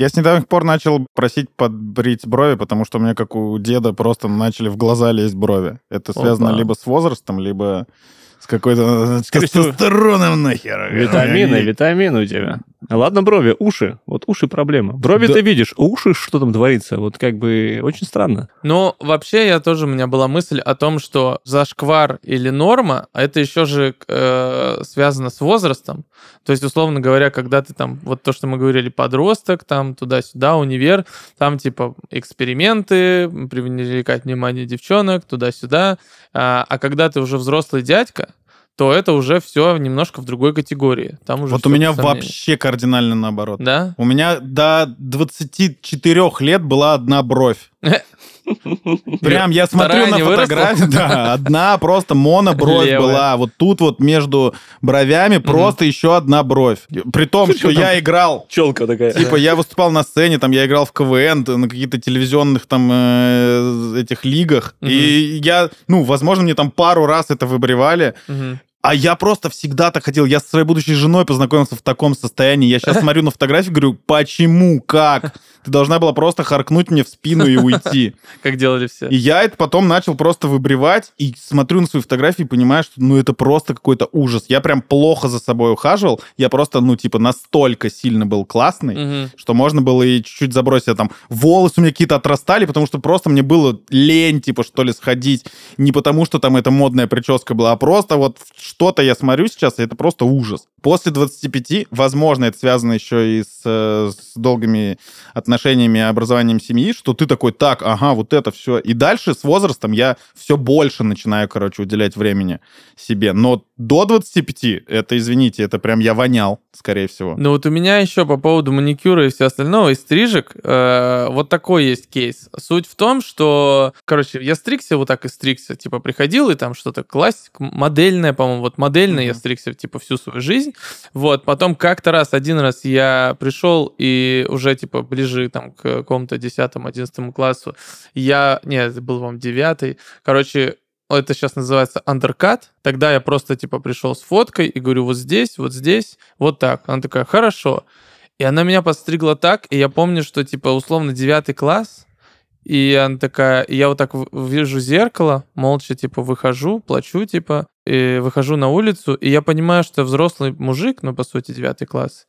Я с недавних пор начал просить подбрить брови, потому что у меня, как у деда, просто начали в глаза лезть брови. Это связано Опа. либо с возрастом, либо с какой-то тестостероном нахер. Витамины, витамины у тебя. Ладно, брови, уши. Вот уши проблема. Брови да. ты видишь, а уши что там творится? Вот как бы очень странно. Ну, вообще, я тоже, у меня была мысль о том, что зашквар или норма, а это еще же э, связано с возрастом. То есть, условно говоря, когда ты там, вот то, что мы говорили, подросток, там туда-сюда, универ, там типа эксперименты, привлекать внимание девчонок, туда-сюда. А, а когда ты уже взрослый дядька, то это уже все немножко в другой категории. Там уже вот у меня вообще кардинально наоборот. Да? У меня до 24 лет была одна бровь. Прям я смотрю на фотографию, да, одна просто монобровь была. Вот тут вот между бровями просто еще одна бровь. При том, что я играл... Челка такая. Типа я выступал на сцене, там я играл в КВН, на каких-то телевизионных там э, этих лигах. И я, ну, возможно, мне там пару раз это выбривали. А я просто всегда так хотел. Я со своей будущей женой познакомился в таком состоянии. Я сейчас смотрю на фотографию, говорю, почему, как? Ты должна была просто харкнуть мне в спину и уйти. Как делали все. И я это потом начал просто выбривать и смотрю на свои фотографии и понимаю, что ну это просто какой-то ужас. Я прям плохо за собой ухаживал. Я просто, ну, типа, настолько сильно был классный, угу. что можно было и чуть-чуть забросить. А там волосы у меня какие-то отрастали, потому что просто мне было лень, типа, что ли, сходить. Не потому, что там эта модная прическа была, а просто вот что-то я смотрю сейчас, и это просто ужас. После 25, возможно, это связано еще и с, э, с долгими отношениями, образованием семьи, что ты такой, так, ага, вот это все. И дальше с возрастом я все больше начинаю, короче, уделять времени себе. Но до 25, это, извините, это прям я вонял, скорее всего. Ну вот у меня еще по поводу маникюра и все остального, и стрижек, э, вот такой есть кейс. Суть в том, что, короче, я стригся вот так и стригся, типа приходил и там что-то классик, модельное, по-моему, вот модельное mm-hmm. я стригся, типа, всю свою жизнь, жизнь. Вот, потом как-то раз, один раз я пришел и уже, типа, ближе там к какому-то 10-11 классу, я, нет, это был, вам 9 короче, это сейчас называется андеркат. Тогда я просто, типа, пришел с фоткой и говорю, вот здесь, вот здесь, вот так. Она такая, хорошо. И она меня подстригла так, и я помню, что, типа, условно, девятый класс, И она такая, я вот так вижу зеркало, молча, типа, выхожу, плачу, типа, и выхожу на улицу, и я понимаю, что я взрослый мужик, ну, по сути, девятый класс.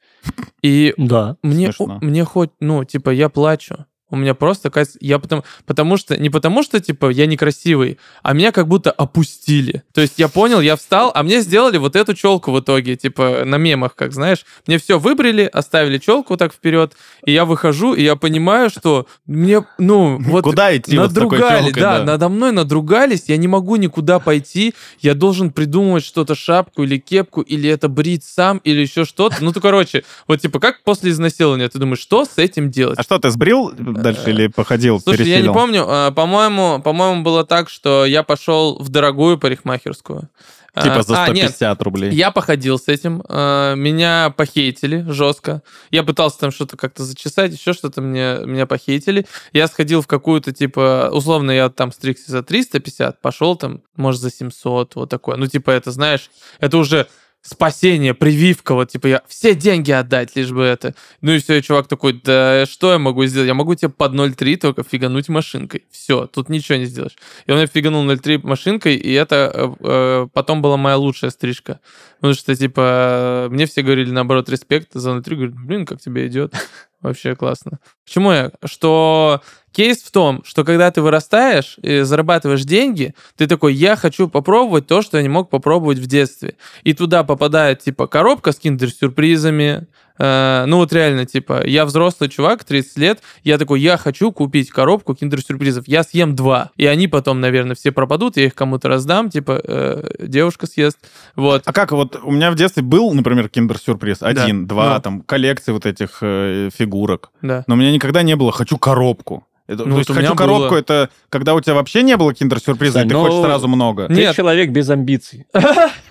И да, мне, мне хоть, ну, типа, я плачу. У меня просто. Я потому, потому что... Не потому что, типа, я некрасивый, а меня как будто опустили. То есть я понял, я встал, а мне сделали вот эту челку в итоге, типа, на мемах, как знаешь. Мне все выбрили, оставили челку так вперед, и я выхожу, и я понимаю, что мне, ну, вот... Куда идти надругали, вот челкой, да, да, надо мной надругались, я не могу никуда пойти, я должен придумывать что-то, шапку или кепку, или это брить сам, или еще что-то. Ну, то, короче, вот, типа, как после изнасилования, ты думаешь, что с этим делать? А что, ты сбрил дальше или походил, Слушай, пересилил? я не помню. А, по-моему, по-моему, было так, что я пошел в дорогую парикмахерскую. Типа за 150 а, нет, рублей. Я походил с этим. А, меня похейтили жестко. Я пытался там что-то как-то зачесать, еще что-то мне, меня похейтили. Я сходил в какую-то, типа, условно, я там стригся за 350, пошел там, может, за 700, вот такое. Ну, типа, это, знаешь, это уже спасение, прививка, вот, типа, я все деньги отдать, лишь бы это. Ну и все, и чувак такой, да что я могу сделать? Я могу тебе под 0,3 только фигануть машинкой. Все, тут ничего не сделаешь. И он мне фиганул 0,3 машинкой, и это э, э, потом была моя лучшая стрижка. Потому что, типа, мне все говорили, наоборот, респект за 0,3, говорят, блин, как тебе идет. Вообще классно. Почему я? Что кейс в том, что когда ты вырастаешь и зарабатываешь деньги, ты такой, я хочу попробовать то, что я не мог попробовать в детстве. И туда попадает, типа, коробка с киндер-сюрпризами, Э, ну вот реально, типа, я взрослый чувак, 30 лет, я такой, я хочу купить коробку киндер-сюрпризов, я съем два, и они потом, наверное, все пропадут, я их кому-то раздам, типа, э, девушка съест, вот. А как вот, у меня в детстве был, например, киндер-сюрприз, один, да. два, да. там, коллекции вот этих э, фигурок, да. но у меня никогда не было «хочу коробку». Это, ну, то есть хочу коробку, было... это когда у тебя вообще не было киндер-сюрприза, и ты хочешь сразу много. Ты Нет. человек без амбиций.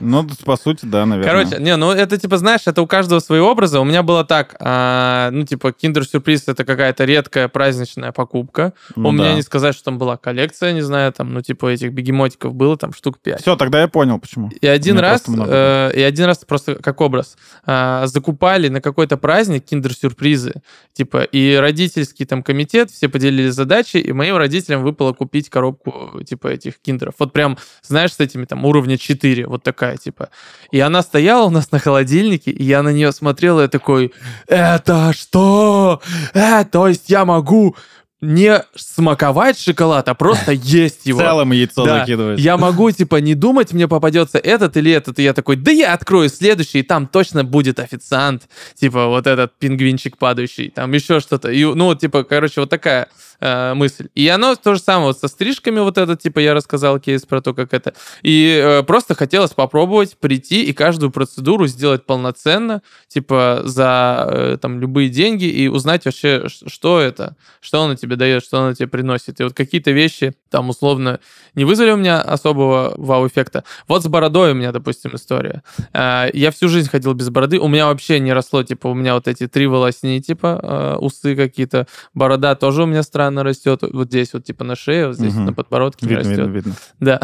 Ну, по сути, да, наверное. Короче, не, ну это типа, знаешь, это у каждого свои образы. У меня было так, а, ну типа, киндер-сюрприз это какая-то редкая праздничная покупка. Ну, у да. меня не сказать, что там была коллекция, не знаю, там, ну типа этих бегемотиков было там штук 5. Все, тогда я понял, почему. И один раз, э, и один раз просто как образ, э, закупали на какой-то праздник киндер-сюрпризы, типа, и родительский там комитет, все поделили задачи, и моим родителям выпало купить коробку, типа, этих киндеров. Вот прям, знаешь, с этими там уровня 4, вот такая, типа. И она стояла у нас на холодильнике, и я на нее смотрел, и я такой, это что? Э, то есть я могу не смаковать шоколад, а просто есть его. В целом яйцо да. закидывать. Я могу, типа, не думать, мне попадется этот или этот, и я такой, да я открою следующий, и там точно будет официант, типа, вот этот пингвинчик падающий, там еще что-то. И, ну, типа, короче, вот такая э, мысль. И оно то же самое вот со стрижками вот это, типа, я рассказал кейс про то, как это. И э, просто хотелось попробовать прийти и каждую процедуру сделать полноценно, типа, за э, там любые деньги и узнать вообще, что это, что оно тебе дает, что оно тебе приносит. И вот какие-то вещи там условно не вызвали у меня особого вау-эффекта. Вот с бородой у меня, допустим, история. Э, я всю жизнь ходил без бороды, у меня вообще не росло, типа, у меня вот эти три волосни, типа, э, усы какие-то, борода тоже у меня странная она растет вот здесь, вот типа на шее, вот здесь угу. на подбородке видно, растет. Видно, видно. Да.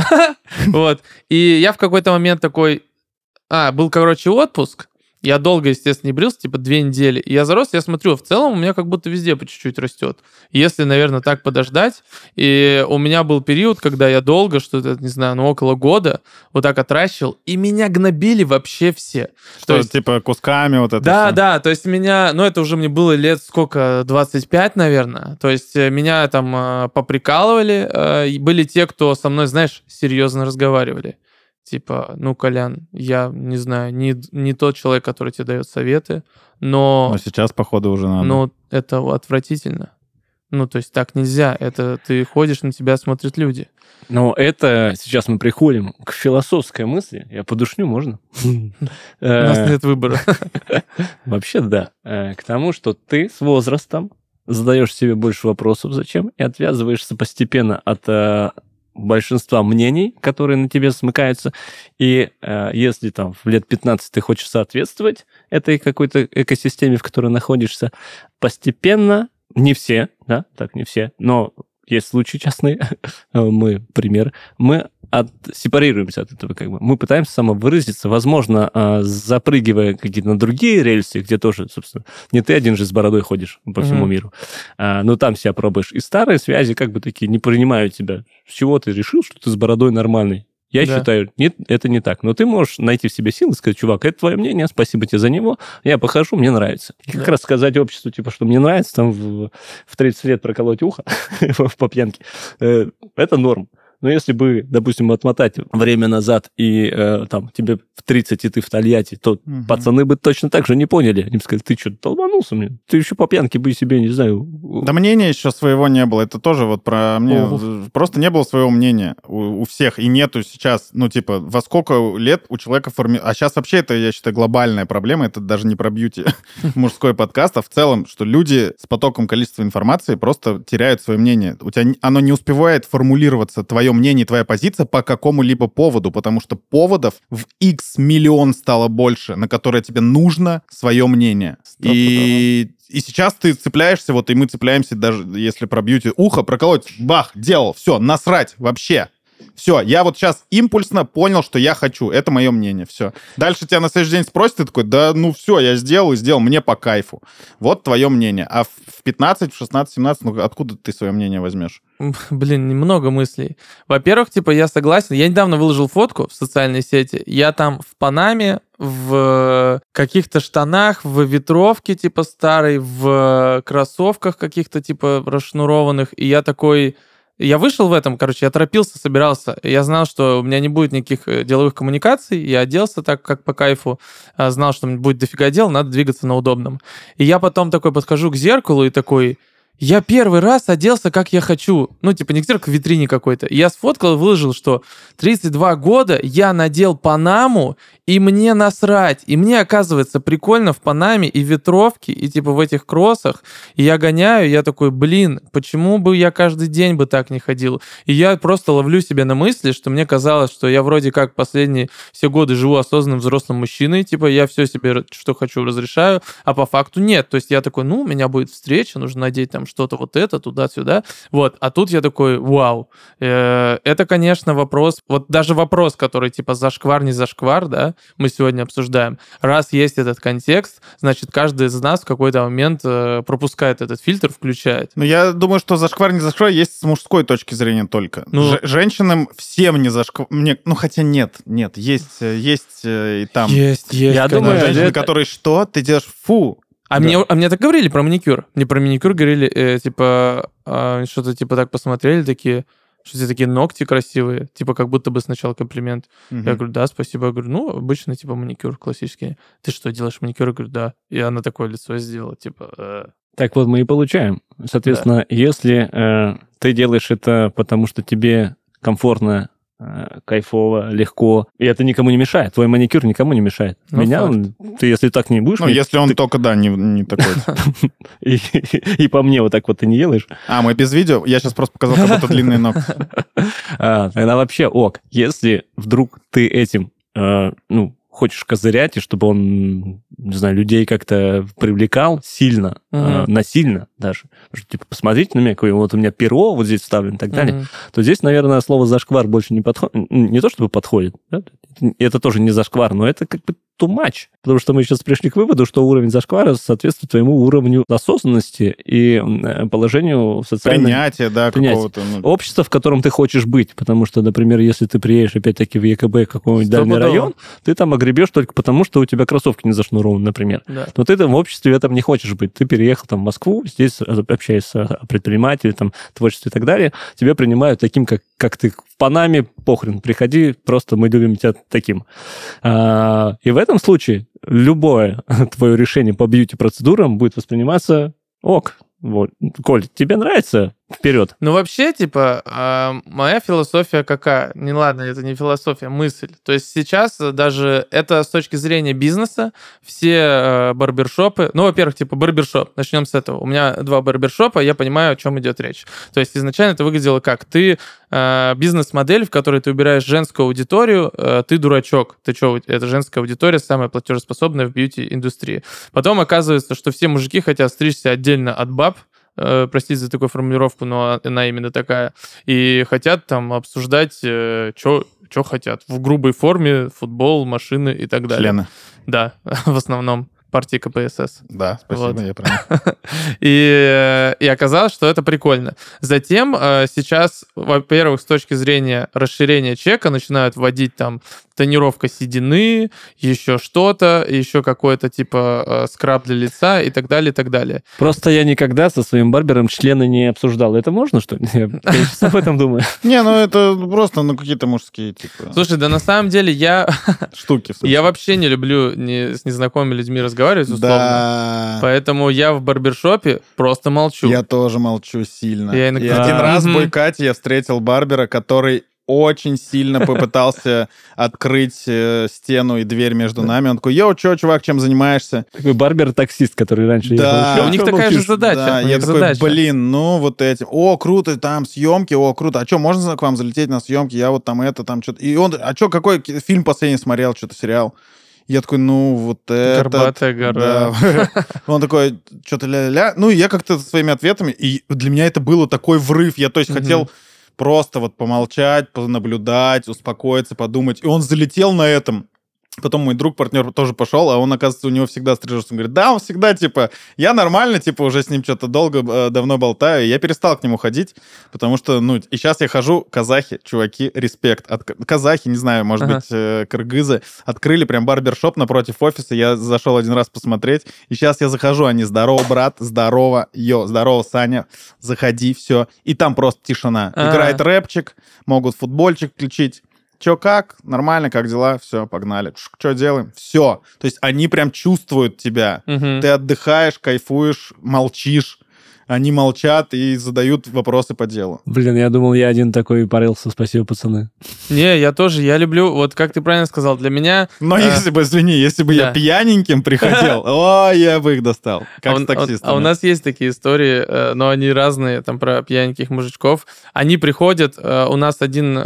вот. И я в какой-то момент такой... А, был, короче, отпуск, я долго, естественно, не брился, типа две недели. И я зарос, я смотрю, в целом у меня как будто везде по чуть-чуть растет. Если, наверное, так подождать. И у меня был период, когда я долго, что-то, не знаю, ну около года, вот так отращивал, и меня гнобили вообще все. Что, то есть, типа кусками вот это Да, все? да, то есть меня, ну это уже мне было лет сколько, 25, наверное. То есть э, меня там э, поприкалывали. Э, были те, кто со мной, знаешь, серьезно разговаривали типа, ну, Колян, я не знаю, не, не тот человек, который тебе дает советы, но... Но сейчас, походу, уже надо. Ну, это отвратительно. Ну, то есть так нельзя. Это ты ходишь, на тебя смотрят люди. Но это сейчас мы приходим к философской мысли. Я подушню, можно? У нас нет выбора. Вообще, да. Э, к тому, что ты с возрастом задаешь себе больше вопросов, зачем, и отвязываешься постепенно от э, большинства мнений, которые на тебе смыкаются. И э, если там в лет 15 ты хочешь соответствовать этой какой-то экосистеме, в которой находишься, постепенно, не все, да, так не все, но есть случаи частные, мы пример, мы отсепарируемся от этого, как бы. Мы пытаемся самовыразиться, возможно, а, запрыгивая какие-то на другие рельсы, где тоже, собственно, не ты один же с бородой ходишь по всему mm-hmm. миру, а, но там себя пробуешь. И старые связи как бы такие не принимают тебя. С чего ты решил, что ты с бородой нормальный? Я да. считаю, нет, это не так. Но ты можешь найти в себе силы и сказать, чувак, это твое мнение, спасибо тебе за него, я похожу, мне нравится. И да. как раз сказать обществу, типа, что мне нравится, там в, в 30 лет проколоть ухо по пьянке, э, это норм. Но если бы, допустим, отмотать время назад, и э, там тебе в 30, и ты в Тольятти, то угу. пацаны бы точно так же не поняли. Они бы сказали, ты что, долбанулся мне? Ты еще по пьянке бы себе, не знаю... Да мнения еще своего не было. Это тоже вот про мне... О. Просто не было своего мнения у, у всех. И нету сейчас, ну, типа, во сколько лет у человека форми... А сейчас вообще это, я считаю, глобальная проблема. Это даже не про бьюти мужской подкаст, а в целом, что люди с потоком количества информации просто теряют свое мнение. У тебя оно не успевает формулироваться, твое мнение, твоя позиция по какому-либо поводу, потому что поводов в X миллион стало больше, на которые тебе нужно свое мнение. И и сейчас ты цепляешься, вот и мы цепляемся даже, если про бьюти, ухо проколоть, бах, делал, все, насрать вообще. Все, я вот сейчас импульсно понял, что я хочу. Это мое мнение. Все. Дальше тебя на следующий день спросят, ты такой, да ну все, я сделал и сделал, мне по кайфу. Вот твое мнение. А в 15, в 16, 17, ну откуда ты свое мнение возьмешь? Блин, немного мыслей. Во-первых, типа, я согласен. Я недавно выложил фотку в социальной сети. Я там в Панаме, в каких-то штанах, в ветровке, типа, старой, в кроссовках каких-то, типа, расшнурованных. И я такой я вышел в этом, короче, я торопился, собирался. Я знал, что у меня не будет никаких э, деловых коммуникаций. Я оделся так, как по кайфу. А, знал, что будет дофига дел, надо двигаться на удобном. И я потом такой подхожу к зеркалу и такой, я первый раз оделся, как я хочу. Ну, типа, не к витрине какой-то. Я сфоткал и выложил, что 32 года я надел Панаму, и мне насрать. И мне, оказывается, прикольно в Панаме и ветровке, и типа в этих кроссах. И я гоняю, и я такой, блин, почему бы я каждый день бы так не ходил? И я просто ловлю себя на мысли, что мне казалось, что я вроде как последние все годы живу осознанным взрослым мужчиной, типа я все себе, что хочу, разрешаю, а по факту нет. То есть я такой, ну, у меня будет встреча, нужно надеть там что-то вот это, туда-сюда. Вот. А тут я такой, вау. Э, это, конечно, вопрос, вот даже вопрос, который типа зашквар, не зашквар, да, мы сегодня обсуждаем. Раз есть этот контекст, значит, каждый из нас в какой-то момент э, пропускает этот фильтр, включает. Ну, я думаю, что зашквар, не зашквар есть с мужской точки зрения только. Ну, Ж- женщинам всем не зашквар. Мне, ну, хотя нет, нет, есть, э, есть и там. Есть, есть. Я думаю, женщины, это... которые что? Ты делаешь фу, а, да. мне, а мне так говорили про маникюр. Мне про маникюр говорили, э, типа, э, что-то типа так посмотрели, такие, что все такие ногти красивые, типа как будто бы сначала комплимент. Угу. Я говорю, да, спасибо. Я говорю, ну, обычно типа маникюр классический. Ты что, делаешь маникюр? Я говорю, да. И она такое лицо сделала, типа... Э. Так вот мы и получаем. Соответственно, да. если э, ты делаешь это потому, что тебе комфортно кайфово, легко. И это никому не мешает. Твой маникюр никому не мешает. Ну, Меня, он, ты если так не будешь... Ну, мне, если он ты... только, да, не, не такой. и, по мне вот так вот ты не делаешь. А, мы без видео? Я сейчас просто показал, как будто длинный ног. тогда вообще ок. Если вдруг ты этим, э, ну, хочешь козырять, и чтобы он, не знаю, людей как-то привлекал сильно, uh-huh. э, насильно даже. Что, типа, посмотрите на меня, какое вот у меня перо вот здесь вставлено и так далее. Uh-huh. То здесь, наверное, слово «зашквар» больше не подходит. Не то, чтобы подходит, да? это тоже не зашквар, но это как бы too much. Потому что мы сейчас пришли к выводу, что уровень зашквара соответствует твоему уровню осознанности и э, положению социального... Принятия, да, какого-то... Ну... Общества, в котором ты хочешь быть. Потому что, например, если ты приедешь опять-таки в ЕКБ какой-нибудь дальний район, ты там огребешь только потому, что у тебя кроссовки не зашнурованы, например. Да. Но ты там в обществе этом не хочешь быть. Ты переехал там в Москву, здесь общаешься о предпринимателе, там, творчестве и так далее. Тебя принимают таким, как, как ты в Панаме, похрен, приходи, просто мы любим тебя таким. А, и в этом случае любое твое решение по бьюти-процедурам будет восприниматься ок. Вот. Коль, тебе нравится вперед. Ну, вообще, типа, э, моя философия какая? Не ладно, это не философия, мысль. То есть сейчас даже это с точки зрения бизнеса, все э, барбершопы, ну, во-первых, типа, барбершоп, начнем с этого. У меня два барбершопа, я понимаю, о чем идет речь. То есть изначально это выглядело как? Ты э, бизнес-модель, в которой ты убираешь женскую аудиторию, э, ты дурачок. Ты что, это женская аудитория, самая платежеспособная в бьюти-индустрии. Потом оказывается, что все мужики хотят стричься отдельно от баб, э, простите за такую формулировку, но она именно такая, и хотят там обсуждать, э, что хотят. В грубой форме футбол, машины и так далее. Члены. Да, в основном партии КПСС. Да, спасибо, вот. я правильно. и, и оказалось, что это прикольно. Затем э, сейчас, во-первых, с точки зрения расширения чека начинают вводить там тонировка седины, еще что-то, еще какой-то типа э, скраб для лица и так далее, и так далее. Просто я никогда со своим барбером члены не обсуждал. Это можно, что ли? Я сейчас об этом думаю. Не, ну это просто ну какие-то мужские типа. Слушай, да на самом деле я... Штуки. Я вообще не люблю с незнакомыми людьми разговаривать, условно. Да. Поэтому я в барбершопе просто молчу. Я тоже молчу сильно. Я иногда... один раз в Бойкате я встретил барбера, который очень сильно попытался открыть э, стену и дверь между нами. Он такой, йоу, чё, чувак, чем занимаешься? Такой барбер-таксист, который раньше да. У них такая же задача. Да, я такой, задача. блин, ну вот этим. О, круто, там съемки, о, круто. А что, можно к вам залететь на съемки? Я вот там это, там что-то. И он, а что, какой фильм последний смотрел, что-то сериал? Я такой, ну, вот это... Горбатая гора. Да. Он такой, что-то ля-ля. Ну, и я как-то своими ответами... И для меня это было такой врыв. Я, то есть, хотел просто вот помолчать, понаблюдать, успокоиться, подумать. И он залетел на этом. Потом мой друг, партнер тоже пошел, а он, оказывается, у него всегда стрижется. Он говорит, да, он всегда, типа, я нормально, типа, уже с ним что-то долго, э, давно болтаю. Я перестал к нему ходить, потому что, ну, и сейчас я хожу, казахи, чуваки, респект. От, казахи, не знаю, может ага. быть, э, кыргызы, открыли прям барбершоп напротив офиса. Я зашел один раз посмотреть, и сейчас я захожу, они, здорово, брат, здорово, йо, здорово, Саня, заходи, все. И там просто тишина. А-а-а. Играет рэпчик, могут футбольчик включить. Че как? Нормально, как дела? Все, погнали. Что делаем? Все. То есть они прям чувствуют тебя. Угу. Ты отдыхаешь, кайфуешь, молчишь они молчат и задают вопросы по делу. Блин, я думал, я один такой парился. Спасибо, пацаны. Не, я тоже, я люблю, вот как ты правильно сказал, для меня... Но э... если бы, извини, если бы да. я пьяненьким приходил, о, я бы их достал, как а, с таксистами. А у нас есть такие истории, э, но они разные, там, про пьяненьких мужичков. Они приходят, э, у нас один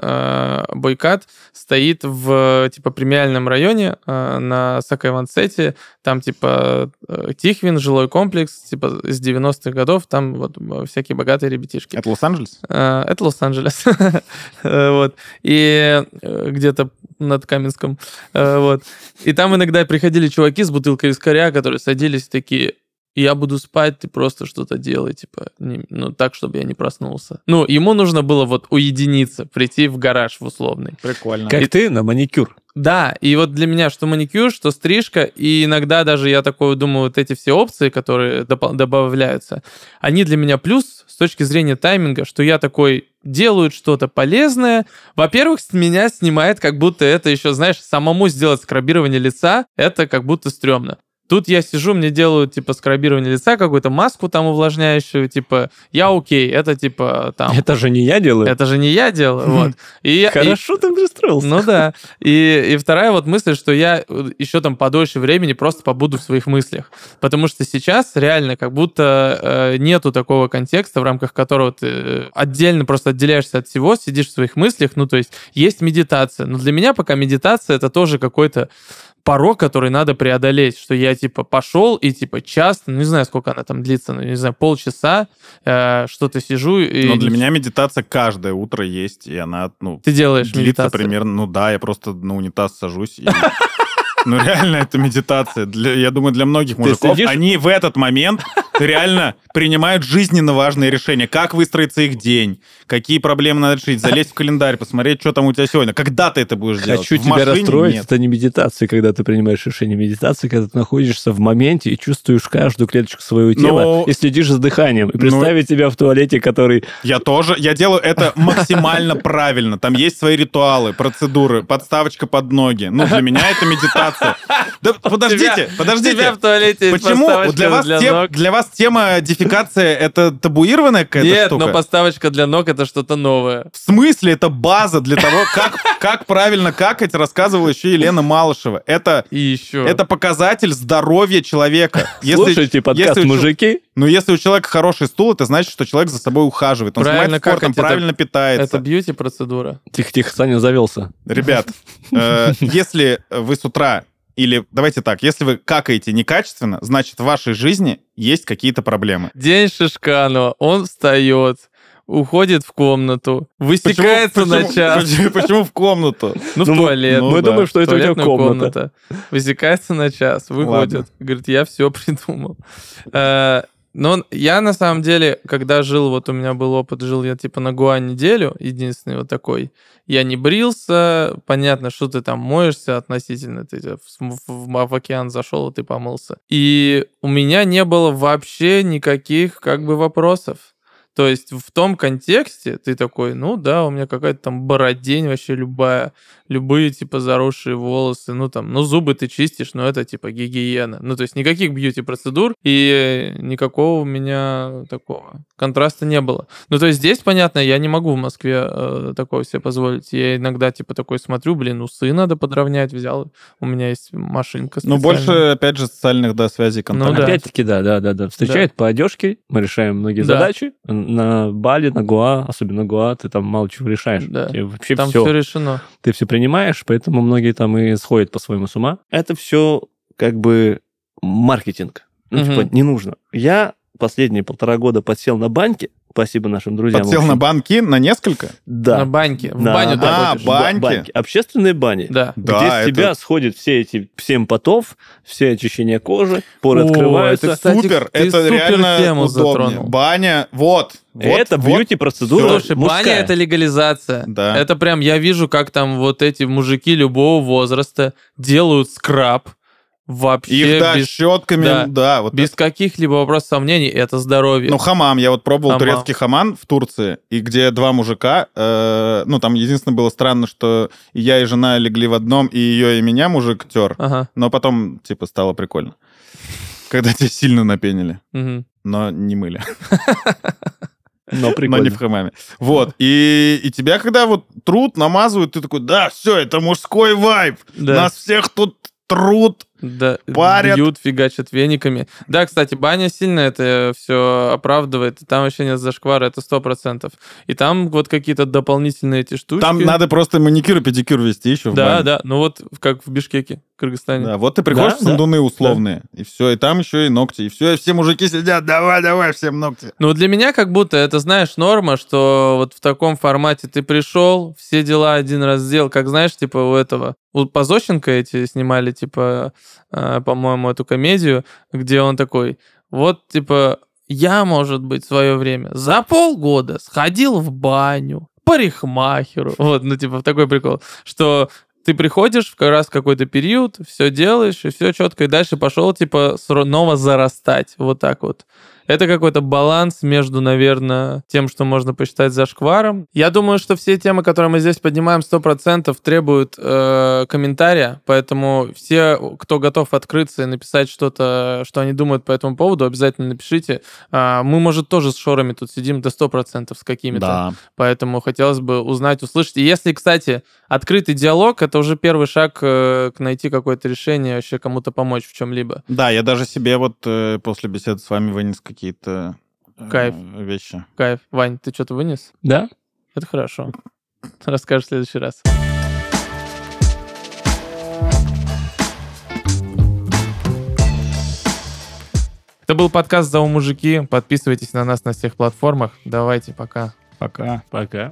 бойкат стоит в, типа, премиальном районе на Сакайвансете, там, типа, Тихвин, жилой комплекс, типа, с 90-х годов, там вот всякие богатые ребятишки. Это Лос-Анджелес? А, это Лос-Анджелес. вот. И э, где-то над Каменском. Э, вот. И там иногда приходили чуваки с бутылкой вискаря, которые садились такие, я буду спать, ты просто что-то делай, типа, не, ну, так, чтобы я не проснулся. Ну, ему нужно было вот уединиться, прийти в гараж в условный. Прикольно. Как и ты на маникюр. Да, и вот для меня что маникюр, что стрижка, и иногда даже я такой думаю, вот эти все опции, которые доп- добавляются, они для меня плюс с точки зрения тайминга, что я такой делают что-то полезное. Во-первых, с меня снимает, как будто это еще, знаешь, самому сделать скрабирование лица, это как будто стрёмно. Тут я сижу, мне делают, типа, скрабирование лица, какую-то маску там увлажняющую, типа, я окей, это, типа, там... Это же не я делаю. Это же не я делаю, вот. И, Хорошо и, ты пристроился. Ну да. И, и вторая вот мысль, что я еще там подольше времени просто побуду в своих мыслях. Потому что сейчас реально как будто э, нету такого контекста, в рамках которого ты отдельно просто отделяешься от всего, сидишь в своих мыслях, ну то есть есть медитация. Но для меня пока медитация это тоже какой-то порог, который надо преодолеть, что я, типа, пошел и, типа, часто, ну, не знаю, сколько она там длится, ну, не знаю, полчаса, э, что-то сижу и... Но для меня медитация каждое утро есть, и она, ну... Ты делаешь длится медитацию? примерно, ну да, я просто на унитаз сажусь и... Ну, реально, это медитация. Для, я думаю, для многих мужиков, сидишь... они в этот момент реально принимают жизненно важные решения. Как выстроится их день, какие проблемы надо решить, залезть в календарь, посмотреть, что там у тебя сегодня. Когда ты это будешь Хочу делать? Хочу тебя расстроить, нет. это не медитация, когда ты принимаешь решение. Медитация, когда ты находишься в моменте и чувствуешь каждую клеточку своего тела Но... и следишь за дыханием. И представить Но... тебя в туалете, который... Я тоже. Я делаю это максимально правильно. Там есть свои ритуалы, процедуры, подставочка под ноги. Ну, для меня это медитация. Да подождите, подождите. Тебя в туалете Почему для вас, тем, для вас тема дефикация это табуированная какая-то Нет, штука? но подставочка для ног это что-то новое. В смысле? Это база для того, как, как правильно какать, рассказывала еще Елена Малышева. Это, И еще. это показатель здоровья человека. Если, Слушайте подкаст если «Мужики». Ну, если у человека хороший стул, это значит, что человек за собой ухаживает. Он правильно занимается спортом, правильно это, питается. Это бьюти-процедура. Тихо-тихо, Саня завелся. Ребят, э, если вы с утра Или давайте так, если вы какаете некачественно, значит в вашей жизни есть какие-то проблемы. День Шишканова, он встает, уходит в комнату, высекается почему, на час. Почему, почему в комнату? Ну, в ну, туалет. Ну, мы да. думаем, что это у тебя комната. комната. Высекается на час, выходит. Ладно. Говорит, я все придумал. Э, но я на самом деле, когда жил, вот у меня был опыт, жил я типа на Гуа неделю, единственный вот такой. Я не брился, понятно, что ты там моешься относительно, ты в, в, в океан зашел, и ты помылся. И у меня не было вообще никаких как бы вопросов. То есть в том контексте ты такой, ну да, у меня какая-то там бородень вообще любая, любые типа заросшие волосы, ну там, ну зубы ты чистишь, но это типа гигиена. Ну то есть никаких бьюти-процедур и никакого у меня такого контраста не было. Ну то есть здесь, понятно, я не могу в Москве э, такого себе позволить. Я иногда типа такой смотрю, блин, усы надо подровнять, взял, у меня есть машинка Ну больше, опять же, социальных, да, связей, контактов. Ну, да. Опять-таки, да, да, да, да. Встречает да. по одежке, мы решаем многие да. задачи. На Бали, на Гуа, особенно Гуа, ты там мало чего решаешь. Да. Тебе вообще там все, все решено. Ты все принимаешь, поэтому многие там и сходят по-своему с ума. Это все как бы маркетинг. Ну, угу. типа, не нужно. Я последние полтора года подсел на банки, спасибо нашим друзьям. Подсел на банки на несколько? Да. На банки. В на... баню ты А, банки. банки. Общественные бани. Да. Где да, с это... тебя сходят все эти семь потов, все очищения кожи, поры О, открываются. Это, кстати, супер, это супер реально тему удобнее. затронул. Баня, вот, вот, это вот. бьюти-процедура. Слушай, мужская. баня это легализация. Да. Это прям я вижу, как там вот эти мужики любого возраста делают скраб вообще Их, да, без, щетками, да, да вот без это. каких-либо вопросов сомнений, это здоровье. Ну, хамам, я вот пробовал хамам. турецкий хамам в Турции, и где два мужика, э, ну, там единственное было странно, что я и жена легли в одном, и ее, и меня мужик тер, ага. но потом, типа, стало прикольно. Когда тебя сильно напенили, угу. но не мыли. Но прикольно. Но не в хамаме. Вот. И, и тебя, когда вот труд намазывают, ты такой, да, все, это мужской вайб. Да. Нас всех тут труд да, парят. бьют, фигачат вениками. Да, кстати, баня сильно это все оправдывает. Там вообще нет зашквара, это сто процентов. И там вот какие-то дополнительные эти штуки. Там надо просто маникюр и педикюр вести еще Да, бане. да, ну вот как в Бишкеке, Кыргызстане. Да, вот ты приходишь да, в сандуны да, условные, да. и все, и там еще и ногти, и все, и все мужики сидят, давай, давай, всем ногти. Ну, для меня как будто это, знаешь, норма, что вот в таком формате ты пришел, все дела один раз сделал, как знаешь, типа у этого, у Позощенко эти снимали, типа, по-моему, эту комедию, где он такой, вот, типа, я, может быть, в свое время за полгода сходил в баню, парикмахеру. Вот, ну, типа, такой прикол, что ты приходишь в как раз какой-то период, все делаешь, и все четко, и дальше пошел, типа, снова зарастать. Вот так вот. Это какой-то баланс между, наверное, тем, что можно посчитать за шкваром. Я думаю, что все темы, которые мы здесь поднимаем, 100% требуют э, комментария, поэтому все, кто готов открыться и написать что-то, что они думают по этому поводу, обязательно напишите. Э, мы, может, тоже с шорами тут сидим до 100% с какими-то. Да. Поэтому хотелось бы узнать, услышать. И если, кстати, открытый диалог, это уже первый шаг э, к найти какое-то решение, вообще кому-то помочь в чем-либо. Да, я даже себе вот э, после беседы с вами вынес какие какие-то э, Кайф. вещи. Кайф. Вань, ты что-то вынес? Да. Это хорошо. Расскажешь в следующий раз. Это был подкаст «Зау мужики». Подписывайтесь на нас на всех платформах. Давайте, пока. Пока. Пока.